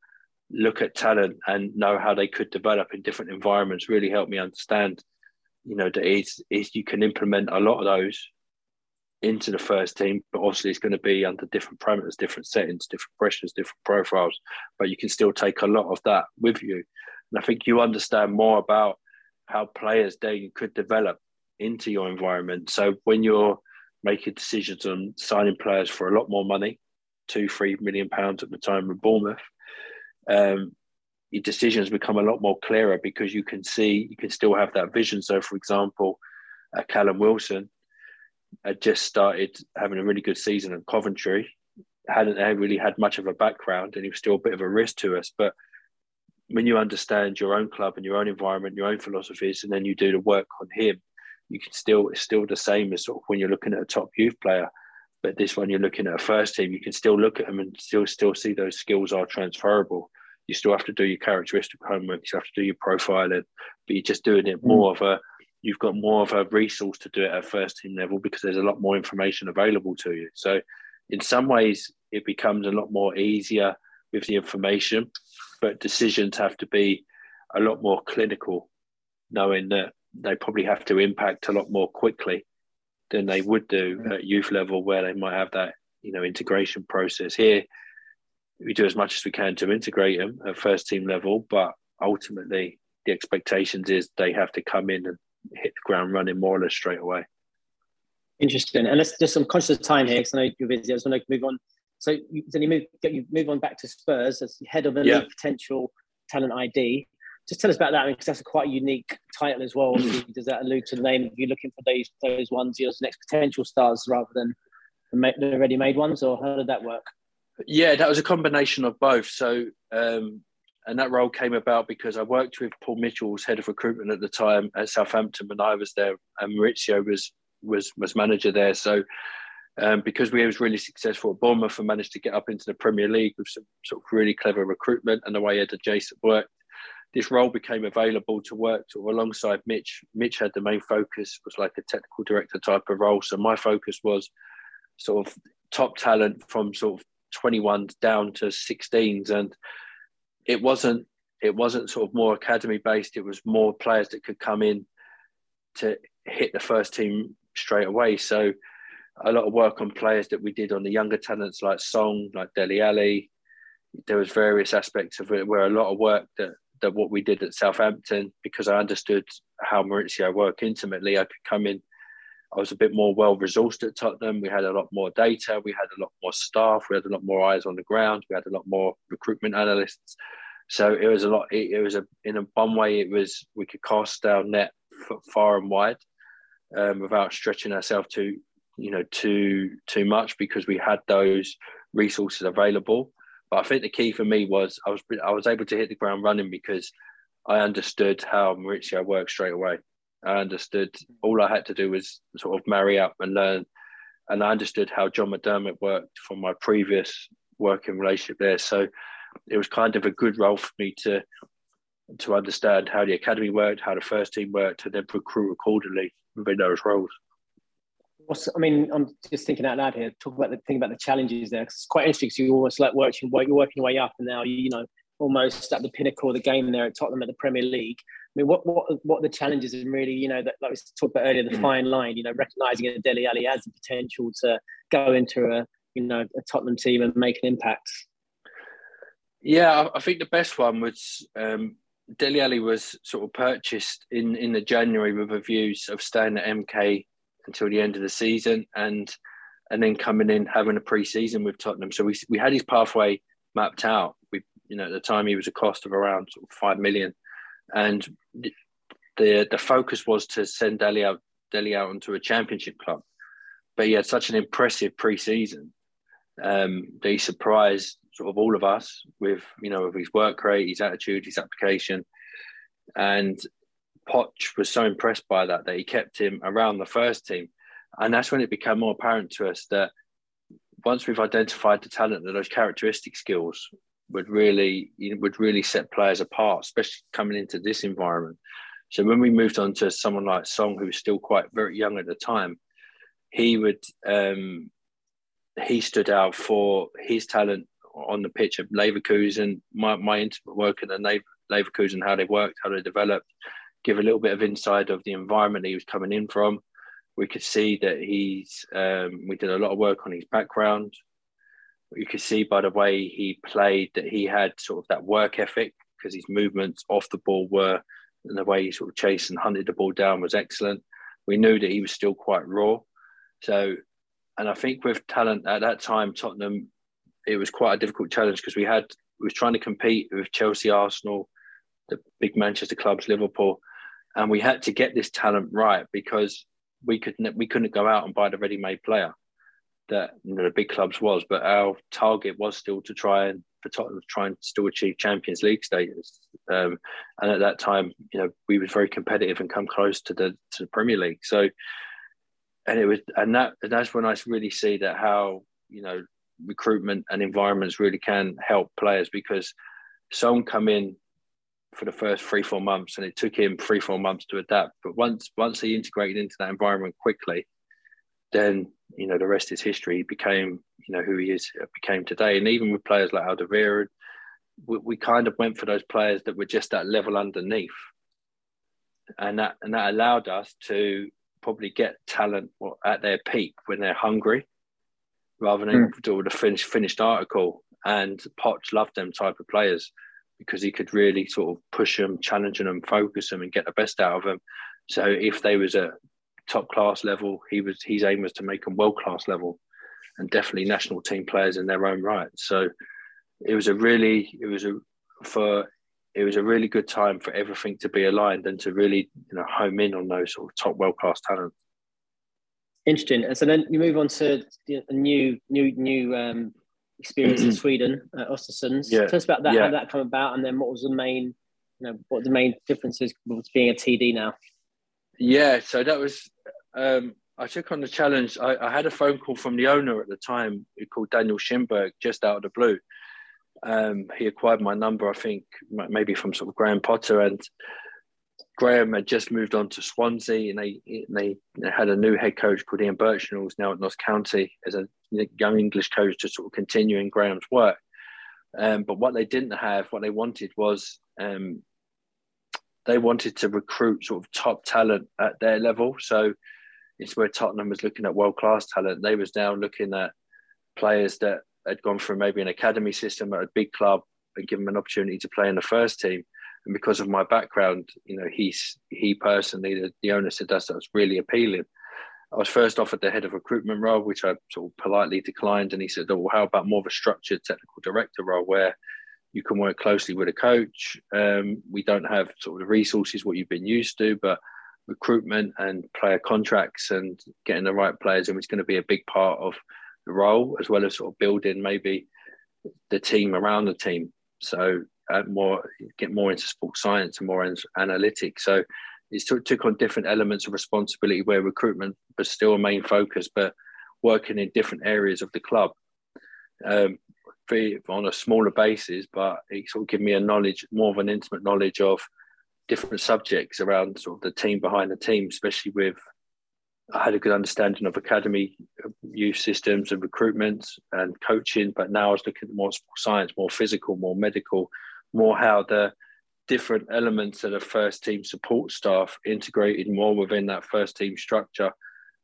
S4: look at talent and know how they could develop in different environments really helped me understand, you know, that is, it's you can implement a lot of those into the first team, but obviously it's going to be under different parameters, different settings, different pressures, different profiles. But you can still take a lot of that with you. And I think you understand more about how players they could develop into your environment. So when you're making decisions on signing players for a lot more money, two, three million pounds at the time with Bournemouth, um, your decisions become a lot more clearer because you can see, you can still have that vision. So, for example, uh, Callum Wilson had just started having a really good season at Coventry, hadn't really had much of a background, and he was still a bit of a risk to us, but when you understand your own club and your own environment, your own philosophies, and then you do the work on him, you can still it's still the same as sort of when you're looking at a top youth player. But this one you're looking at a first team, you can still look at them and still still see those skills are transferable. You still have to do your characteristic homework, you have to do your profiling, but you're just doing it more mm. of a you've got more of a resource to do it at first team level because there's a lot more information available to you. So in some ways it becomes a lot more easier with the information but decisions have to be a lot more clinical, knowing that they probably have to impact a lot more quickly than they would do at youth level, where they might have that you know integration process. Here, we do as much as we can to integrate them at first team level, but ultimately the expectations is they have to come in and hit the ground running more or less straight away.
S3: Interesting. And let's just, I'm conscious of time here because I know you're busy. I just want to move on So you, then you move you move on back to Spurs as head of the yeah. potential talent ID. Just tell us about that because that's a quite unique title as well. does that allude to the name? If you're looking for those those ones, your next potential stars rather than the ready-made ones, or how did that work?
S4: Yeah, that was a combination of both. So, um, and that role came about because I worked with Paul Mitchell, head of recruitment at the time at Southampton when I was there, and Mauricio was was was manager there. So, um, because we was really successful at Bournemouth and managed to get up into the Premier League with some sort of really clever recruitment and the way Ed Jason worked, this role became available to work alongside Mitch. Mitch had the main focus was like a technical director type of role, so my focus was sort of top talent from sort of 21 down to 16s and it wasn't it wasn't sort of more academy based. It was more players that could come in to hit the first team straight away. So a lot of work on players that we did on the younger talents like Son like Dele Alli there was various aspects of it where a lot of work that that what we did at Southampton because I understood how Mauricio worked intimately I could come in I was a bit more well resourced at Tottenham. We had a lot more data. We had a lot more staff. We had a lot more eyes on the ground. We had a lot more recruitment analysts. So it was a lot. It, it was a in a one way. It was we could cast our net far and wide um, without stretching ourselves too, you know, too too much because we had those resources available. But I think the key for me was I was I was able to hit the ground running because I understood how Mauricio worked straight away. I understood mm. all I had to do was sort of marry up and learn. And I understood how John McDermott worked from my previous working relationship there. So it was kind of a good role for me to to understand how the academy worked, how the first team worked, and then recruit accordingly within those roles.
S3: What's, I mean, I'm just thinking out loud here. Talk about the thing about the challenges there. It's quite interesting. because you almost like working, you're working your way up, and now you, you know almost at the pinnacle of the game there at Tottenham at the Premier League. I mean, what what what are the challenges and really, you know, that like we talked about earlier, the mm. fine line, you know, recognizing that Dele Alli has the potential to go into a you know a Tottenham team and make an impact.
S4: Yeah, I think the best one was um, Dele Alli was sort of purchased in in the January with a views of staying at MK until the end of the season and and then coming in having a pre-season with Tottenham. So we we had his pathway mapped out. We you know at the time he was a cost of around sort of five million and the the focus was to send Dele out Dele out into a championship club. But he had such an impressive pre-season um, that he surprised sort of all of us with you know with his work rate, his attitude, his application, and Poch was so impressed by that that he kept him around the first team, and that's when it became more apparent to us that once we've identified the talent and those characteristic skills, would really you know, would really set players apart, especially coming into this environment. So when we moved on to someone like Son, who was still quite very young at the time, he would um, he stood out for his talent on the pitch of Leverkusen. My my intimate work at the Leverkusen, how they worked, how they developed, give a little bit of insight of the environment he was coming in from. We could see that he's. Um, we did a lot of work on his background, you could see by the way he played that he had sort of that work ethic because his movements off the ball were and the way he sort of chased and hunted the ball down was excellent. We knew that he was still quite raw. So, and I think with talent at that time, Tottenham, it was quite a difficult challenge because we had we was trying to compete with Chelsea, Arsenal, the big Manchester clubs, Liverpool, and we had to get this talent right because we could we couldn't go out and buy the ready-made player that you know, the big clubs was, but our target was still to try and for Tottenham to try and still achieve Champions League status. Um, and at that time, you know, we was very competitive and come close to the to the Premier League. So, and it was, and that and that's when I really see that how you know recruitment and environments really can help players because some come in for the first three four months and it took him three four months to adapt but once once he integrated into that environment quickly then you know the rest is history. He became you know who he is became today, and even with players like Alderweireld, we, we kind of went for those players that were just that level underneath, and that and that allowed us to probably get talent at their peak when they're hungry, rather than mm. do the finished finished article. And Poch loved them type of players because he could really sort of push them, challenge them, focus them, and get the best out of them. So if they was a top class level. He was his aim was to make them world class level, and definitely national team players in their own right. So it was a really it was a for it was a really good time for everything to be aligned and to really you know home in on those sort of top world class talent.
S3: Interesting. And so then you move on to a new new new um, experience in Sweden, uh, Östersunds.
S4: Yeah.
S3: Tell us about that.
S4: Yeah.
S3: How that come about, and then what was the main, you know, what the main differences with being a TD now?
S4: Yeah, so that was um, I took on the challenge. I, I, had a phone call from the owner at the time, called Daniel Kindberg, just out of the blue. Um, he acquired my number, I think, maybe from sort of Graham Potter, and Graham had just moved on to Swansea, and they they, had a new head coach called Ian Burchnall, who's now at Notts County as a young English coach to sort of continue in Graham's work. Um, but what they didn't have, what they wanted was um, they wanted to recruit sort of top talent at their level. So it's where Tottenham was looking at world class talent. They was now looking at players that had gone through maybe an academy system at a big club and given them an opportunity to play in the first team. And because of my background, you know, he's he personally, the, the owner said that's, that's really appealing. I was first offered the head of recruitment role, which I sort of politely declined. And he said, "Oh, well, how about more of a structured technical director role where you can work closely with a coach? Um, we don't have sort of the resources what you've been used to, but recruitment and player contracts and getting the right players and it's going to be a big part of the role as well as sort of building maybe the team around the team. So uh, more get more into sports science and more in analytics. So it took, took on different elements of responsibility where recruitment was still a main focus but working in different areas of the club. Um, on a smaller basis but it sort of gave me a knowledge more of an intimate knowledge of different subjects around sort of the team behind the team, especially with I had a good understanding of academy uh, youth systems and recruitment and coaching, but now I was looking at more science, more physical, more medical, more how the different elements of the first team support staff integrated more within that first team structure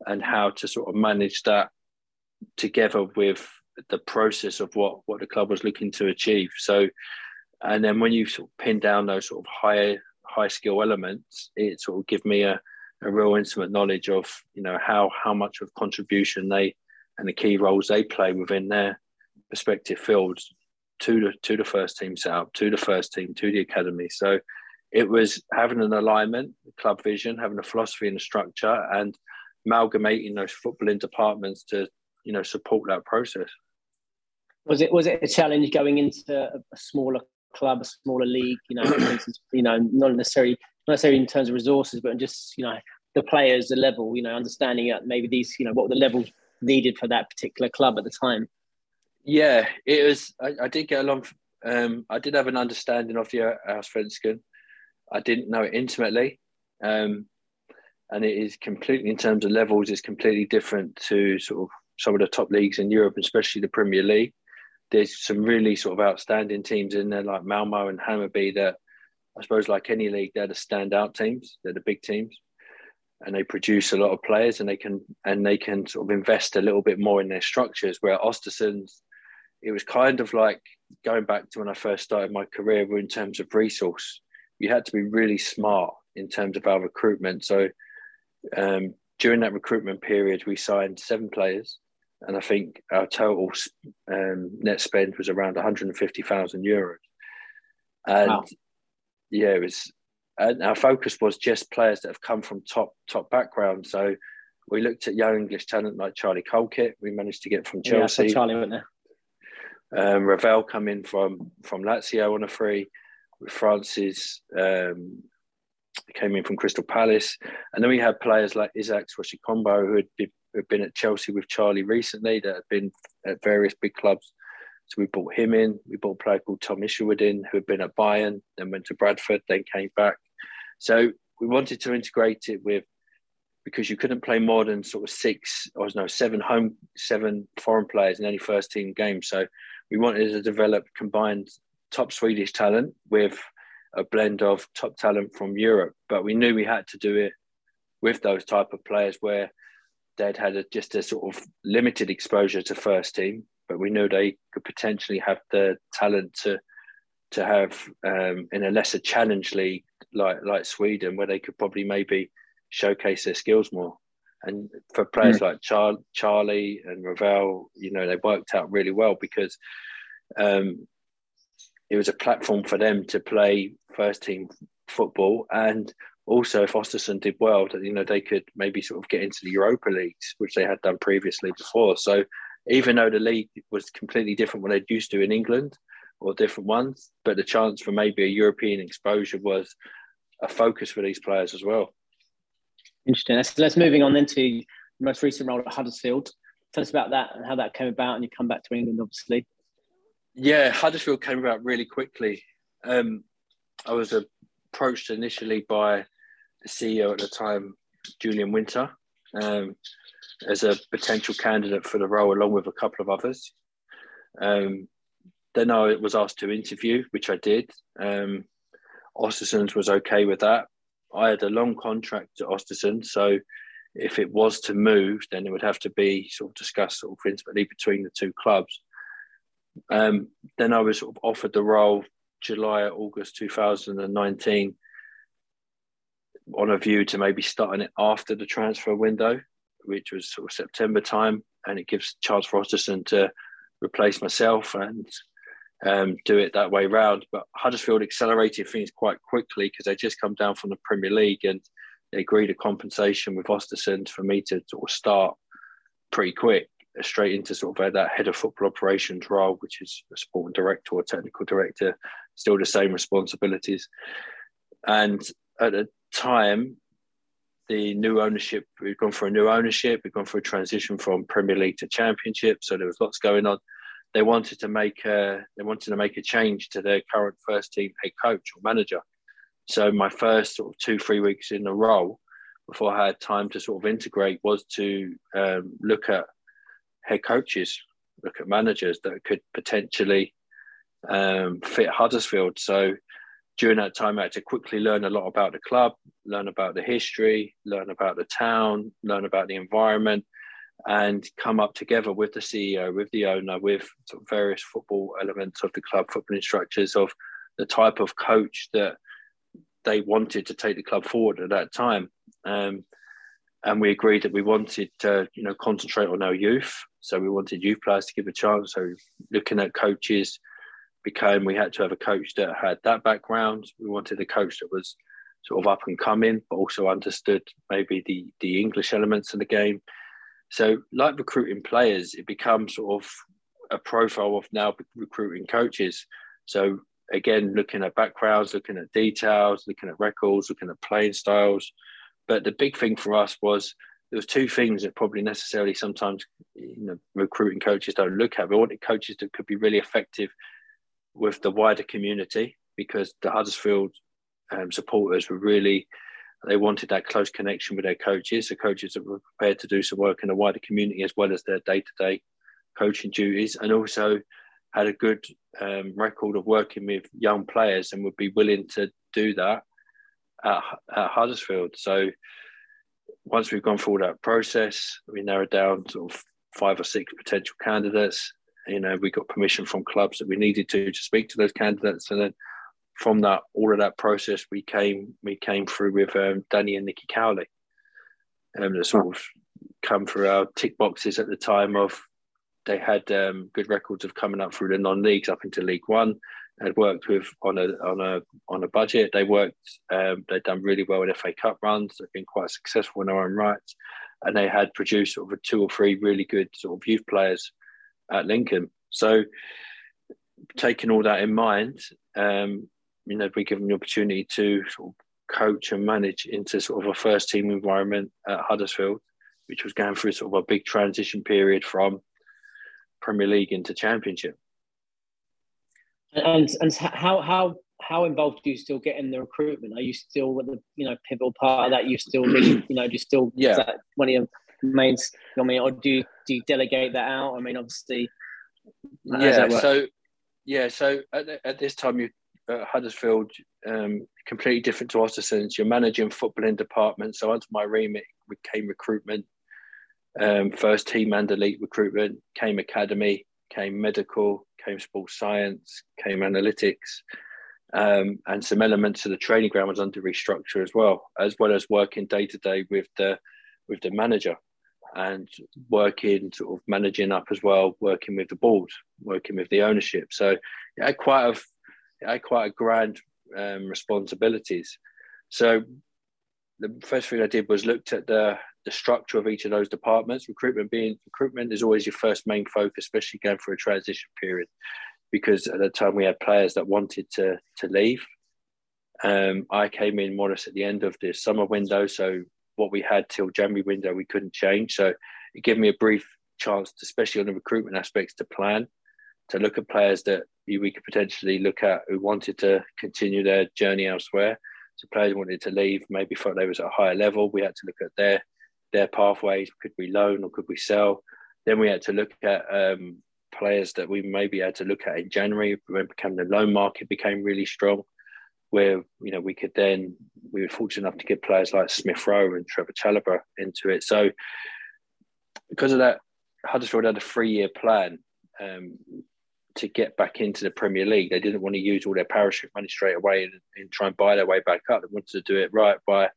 S4: and how to sort of manage that together with the process of what what the club was looking to achieve. So and then when you sort of pin down those sort of higher high skill elements, it sort of give me a, a real intimate knowledge of you know how how much of contribution they and the key roles they play within their respective fields to the to the first team setup, to the first team, to the academy. So it was having an alignment, club vision, having a philosophy and a structure, and amalgamating those footballing departments to you know support that process.
S3: Was it was it a challenge going into a smaller club, a smaller league, you know, instance, you know, not necessarily not necessarily in terms of resources, but just you know the players, the level, you know, understanding that maybe these, you know, what the level needed for that particular club at the time.
S4: Yeah, it was. I, I did get along. Um, I did have an understanding of the Allsvenskan. I didn't know it intimately, um, and it is completely in terms of levels. It's completely different to sort of some of the top leagues in Europe, especially the Premier League there's some really sort of outstanding teams in there like Malmo and Hammarby that I suppose like any league they're the standout teams they're the big teams. And they produce a lot of players and they can and they can sort of invest a little bit more in their structures. Where Östersunds it was kind of like going back to when I first started my career in terms of resource. You had to be really smart in terms of our recruitment. So um, during that recruitment period we signed seven players and I think our total um, net spend was around 150,000 euros. And wow. yeah, it was. And our focus was just players that have come from top top backgrounds. So we looked at young English talent like Charlie Colkett. We managed to get from Chelsea.
S3: Yeah, Charlie went there.
S4: Um, Ravel coming from from Lazio on a free. Francis um, came in from Crystal Palace, and then we had players like Isaac Swashikombo who had who've been at Chelsea with Charlie recently that have been at various big clubs. So we brought him in. We brought a player called Tom Isherwood in, who had been at Bayern, then went to Bradford, then came back. So we wanted to integrate it with because you couldn't play more than sort of six or no seven home seven foreign players in any first team game. So we wanted to develop combined top Swedish talent with a blend of top talent from Europe. But we knew we had to do it with those type of players where they'd had a, just a sort of limited exposure to first team, but we knew they could potentially have the talent to to have um, in a lesser challenge league like like Sweden, where they could probably maybe showcase their skills more. And for players mm. like Char- Charlie and Ravel, you know, they worked out really well because um, it was a platform for them to play first team football. And also, if Östersund did well, that you know they could maybe sort of get into the Europa leagues, which they had done previously before. So even though the league was completely different what they'd used to in England or different ones, but the chance for maybe a European exposure was a focus for these players as well.
S3: Interesting. Let's, let's moving on then to the most recent role at Huddersfield. Tell us about that and how that came about, and you come back to England, obviously.
S4: Yeah, Huddersfield came about really quickly. Um, I was approached initially by the CEO at the time, Julian Winter, um, as a potential candidate for the role, along with a couple of others. Um, then I was asked to interview, which I did. Um, Östersund was okay with that. I had a long contract to Östersund, so if it was to move, then it would have to be sort of discussed sort of intimately between the two clubs. Um, then I was sort of offered the role July, August 2019 on a view to maybe starting it after the transfer window, which was sort of September time, and it gives chance for Östersund to replace myself and um, do it that way round. But Huddersfield accelerated things quite quickly because they just come down from the Premier League and they agreed a compensation with Östersund for me to sort of start pretty quick, straight into sort of that head of football operations role, which is a sporting director or technical director, still the same responsibilities. And at the time, the new ownership, we've gone for a new ownership, we've gone for a transition from Premier League to Championship. So there was lots going on they wanted to make a they wanted to make a change to their current first team head coach or manager. So my first sort of two three weeks in a role before I had time to sort of integrate was to um, look at head coaches, look at managers that could potentially um, fit Huddersfield. So during that time, I had to quickly learn a lot about the club, learn about the history, learn about the town, learn about the environment, and come up together with the CEO, with the owner, with sort of various football elements of the club, football instructors of the type of coach that they wanted to take the club forward at that time. Um, and we agreed that we wanted to, you know, concentrate on our youth. So we wanted youth players to give a chance. So looking at coaches became we had to have a coach that had that background. We wanted a coach that was sort of up and coming, but also understood maybe the the English elements of the game so, like recruiting players, it becomes sort of a profile of now recruiting coaches. So, again, looking at backgrounds, looking at details, looking at records, looking at playing styles. But the big thing for us was there was two things that probably necessarily sometimes you know, recruiting coaches don't look at. We wanted coaches that could be really effective with the wider community because the Huddersfield um, supporters were really they wanted that close connection with their coaches. The coaches that were prepared to do some work in the wider community as well as their day to day coaching duties, and also had a good um, record of working with young players and would be willing to do that at, at Huddersfield. So once we've gone through that process, we narrowed down sort of five or six potential candidates. You know, we got permission from clubs that we needed to to speak to those candidates, and then from that all of that process, we came we came through with um, Danny and Nicky Cowley, um, sort of come through our tick boxes at the time of they had um, good records of coming up through the non-leagues up into League One. Had worked with on a on a on a budget. They worked. Um, they'd done really well in FA Cup runs. They've been quite successful in their own rights, and they had produced sort of two or three really good sort of youth players at Lincoln. So, taking all that in mind, um, you know, be given the opportunity to sort of coach and manage into sort of a first team environment at Huddersfield, which was going through sort of a big transition period from Premier League into Championship.
S3: And and how how how involved do you still get in the recruitment? Are you still the you know pivotal part of that? You still you know do you still
S4: yeah
S3: that one of your main I mean, or do you do you delegate that out? I mean, obviously.
S4: Yeah. So yeah. So at, at this time, you at Huddersfield um, completely different to Östersund. You're managing footballing department. So under my remit we came recruitment, um, first team and elite recruitment, came academy, came medical, came sports science, came analytics, um, and some elements of the training ground was under restructure as well, as well as working day to day with the with the manager and working sort of managing up as well, working with the board, working with the ownership. So I had quite a, I had quite a grand um, responsibilities. So the first thing I did was looked at the the structure of each of those departments. Recruitment being recruitment is always your first main focus, especially going through a transition period, because at the time we had players that wanted to to leave. Um, I came in more or less at the end of the summer window, so what we had till January window we couldn't change. So it gave me a brief chance, to, especially on the recruitment aspects, to plan, to look at players that we could potentially look at who wanted to continue their journey elsewhere. So players wanted to leave, maybe thought they was at a higher level. We had to look at their their pathways. Could we loan or could we sell? Then we had to look at um, players that we maybe had to look at in January when became the loan market became really strong, where you know we could then we were fortunate enough to get players like Smith Rowe and Trevor Chalobah into it. So because of that, Huddersfield had a three year plan um, to get back into the Premier League. They didn't want to use all their parachute money straight away and, and try and buy their way back up. They wanted to do it right by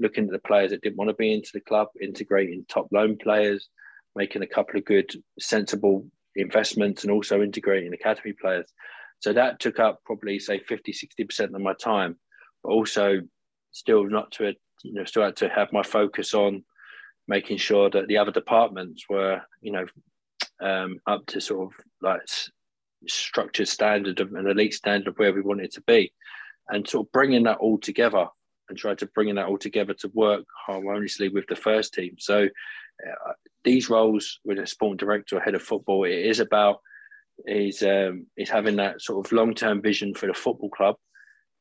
S4: looking at the players that didn't want to be into the club, integrating top loan players, making a couple of good, sensible investments, and also integrating academy players. So that took up probably say 50, 60% of my time, but also still not to, you know, still had to have my focus on making sure that the other departments were, you know, um, up to sort of like structured standard of an elite standard of where we wanted to be and sort of bringing that all together and try to bringing that all together to work harmoniously with the first team. So uh, these roles with a sport director or head of football, it is about is um, is having that sort of long term vision for the football club.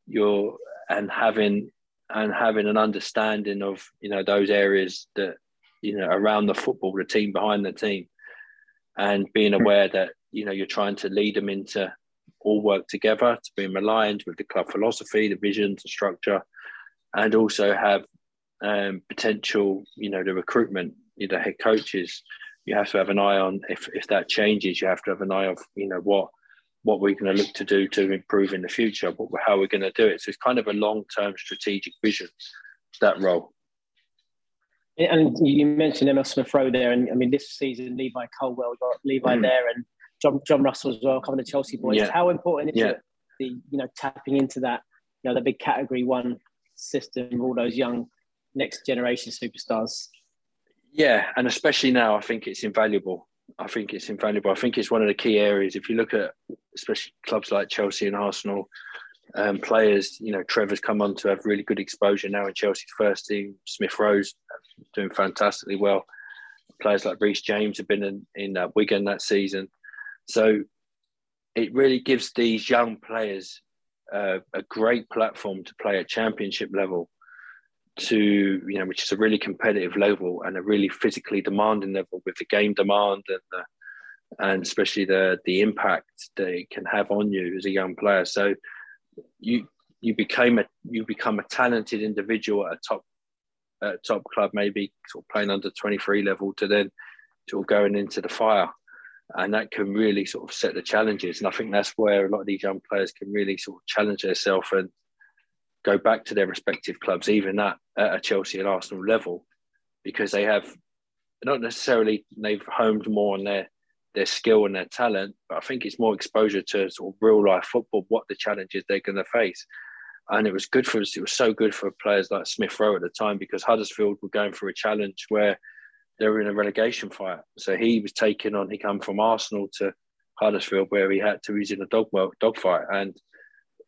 S4: You're and having and having an understanding of you know those areas that you know around the football, the team behind the team, and being hmm. aware that you know you're trying to lead them into all work together to be aligned with the club philosophy, the vision, the structure, and also have um, potential, you know, the recruitment, you know, head coaches. You have to have an eye on if, if that changes. You have to have an eye of, you know, what what we're going to look to do to improve in the future, but how we're going to do it. So it's kind of a long term strategic vision that role.
S3: And you mentioned Emile Smith Rowe there, and I mean this season Levi Colwill got Levi mm. there, and John John Russell as well, coming to Chelsea boys. Yeah. How important is yeah. it the you know tapping into that you know the big Category One system, all those young next generation superstars.
S4: Yeah, and especially now, I think it's invaluable. I think it's invaluable. I think it's one of the key areas. If you look at especially clubs like Chelsea and Arsenal, um, players, you know, Trevor's come on to have really good exposure now in Chelsea's first team. Smith Rowe's doing fantastically well. Players like Reece James have been in, in uh, Wigan that season. So it really gives these young players uh, a great platform to play at championship level to you know which is a really competitive level and a really physically demanding level with the game demand and the, and especially the the impact it can have on you as a young player so you you became a you become a talented individual at a top at a top club maybe sort of playing under 23 level to then sort of going into the fire and that can really sort of set the challenges. And I think that's where a lot of these young players can really sort of challenge themselves and go back to their respective clubs, even at, a Chelsea and Arsenal level, because they have not necessarily they've homed more on their their skill and their talent, but I think it's more exposure to sort of real life football, what the challenges they're going to face. And it was good for us. It was so good for players like Smith Rowe at the time because Huddersfield were going through a challenge where they were in a relegation fight. So he was taken on, he came from Arsenal to Huddersfield where he had to, he's in a dog, dog fight. And,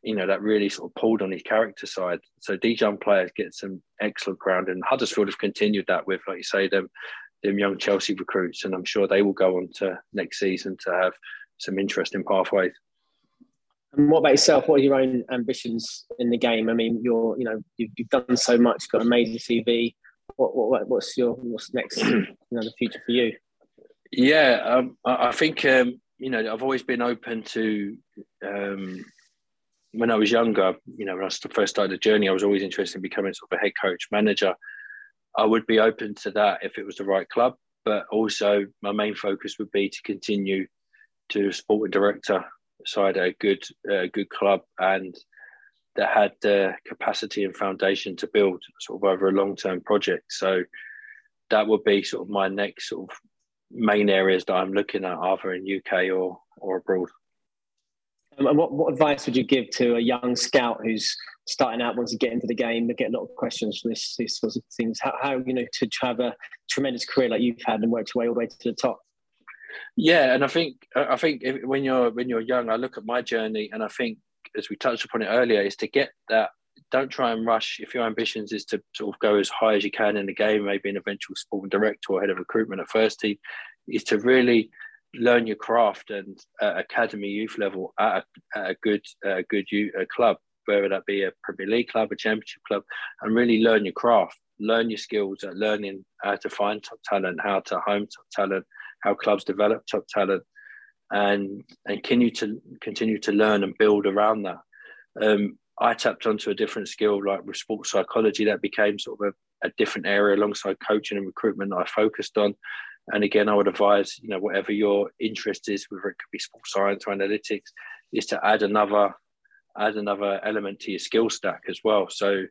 S4: you know, that really sort of pulled on his character side. So these young players get some excellent ground. And Huddersfield have continued that with, like you say, them, them young Chelsea recruits. And I'm sure they will go on to next season to have some interesting pathways.
S3: And what about yourself? What are your own ambitions in the game? I mean, you're, you know, you've, you've done so much, got an amazing CV what, what what's your what's next you know the future for you
S4: yeah um, i think um, you know i've always been open to um, when i was younger you know when i first started the journey i was always interested in becoming sort of a head coach manager i would be open to that if it was the right club but also my main focus would be to continue to support sporting director side a good uh, good club and that had the capacity and foundation to build sort of over a long term project. So that would be sort of my next sort of main areas that I'm looking at, either in UK or or abroad.
S3: Um, what, what advice would you give to a young scout who's starting out, wants to get into the game? They get a lot of questions from this, these sorts of things. How, how, you know, to have a tremendous career like you've had and worked your way all the way to the top?
S4: Yeah, and I think I think if, when you're when you're young, I look at my journey, and I think as we touched upon it earlier, is to get that. Don't try and rush. If your ambitions is to sort of go as high as you can in the game, maybe an eventual sporting director or head of recruitment at first team, is to really learn your craft and academy youth level at a, at a good uh, good youth, a club, whether that be a Premier League club, a Championship club, and really learn your craft, learn your skills at learning how to find top talent, how to home top talent, how clubs develop top talent, and and continue to continue to learn and build around that. Um, I tapped onto a different skill like with sports psychology that became sort of a, a different area alongside coaching and recruitment that I focused on. And again, I would advise, you know, whatever your interest is, whether it could be sports science or analytics, is to add another add another element to your skill stack as well. So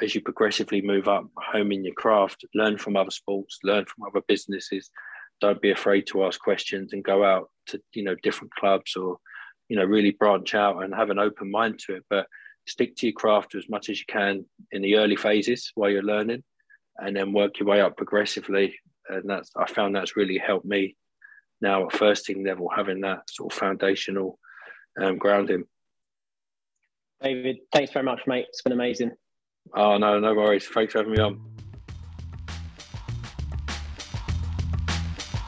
S4: as you progressively move up, home in your craft, learn from other sports, learn from other businesses. Don't be afraid to ask questions and go out to, you know, different clubs or, you know, really branch out and have an open mind to it. But stick to your craft as much as you can in the early phases while you're learning and then work your way up progressively and that's I found that's really helped me now at first team level having that sort of foundational um, grounding.
S3: David, thanks very much, mate. It's been amazing.
S4: Oh no, no worries. Thanks for having me on.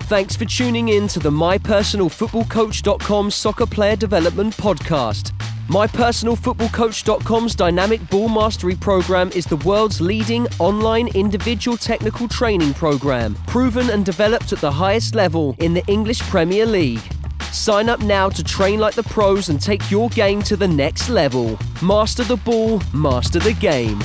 S1: Thanks for tuning in to the MyPersonalFootballCoach.com Soccer Player Development Podcast. MyPersonalFootballCoach.com's dynamic ball mastery program is the world's leading online individual technical training program, proven and developed at the highest level in the English Premier League. Sign up now to train like the pros and take your game to the next level. Master the ball, master the game.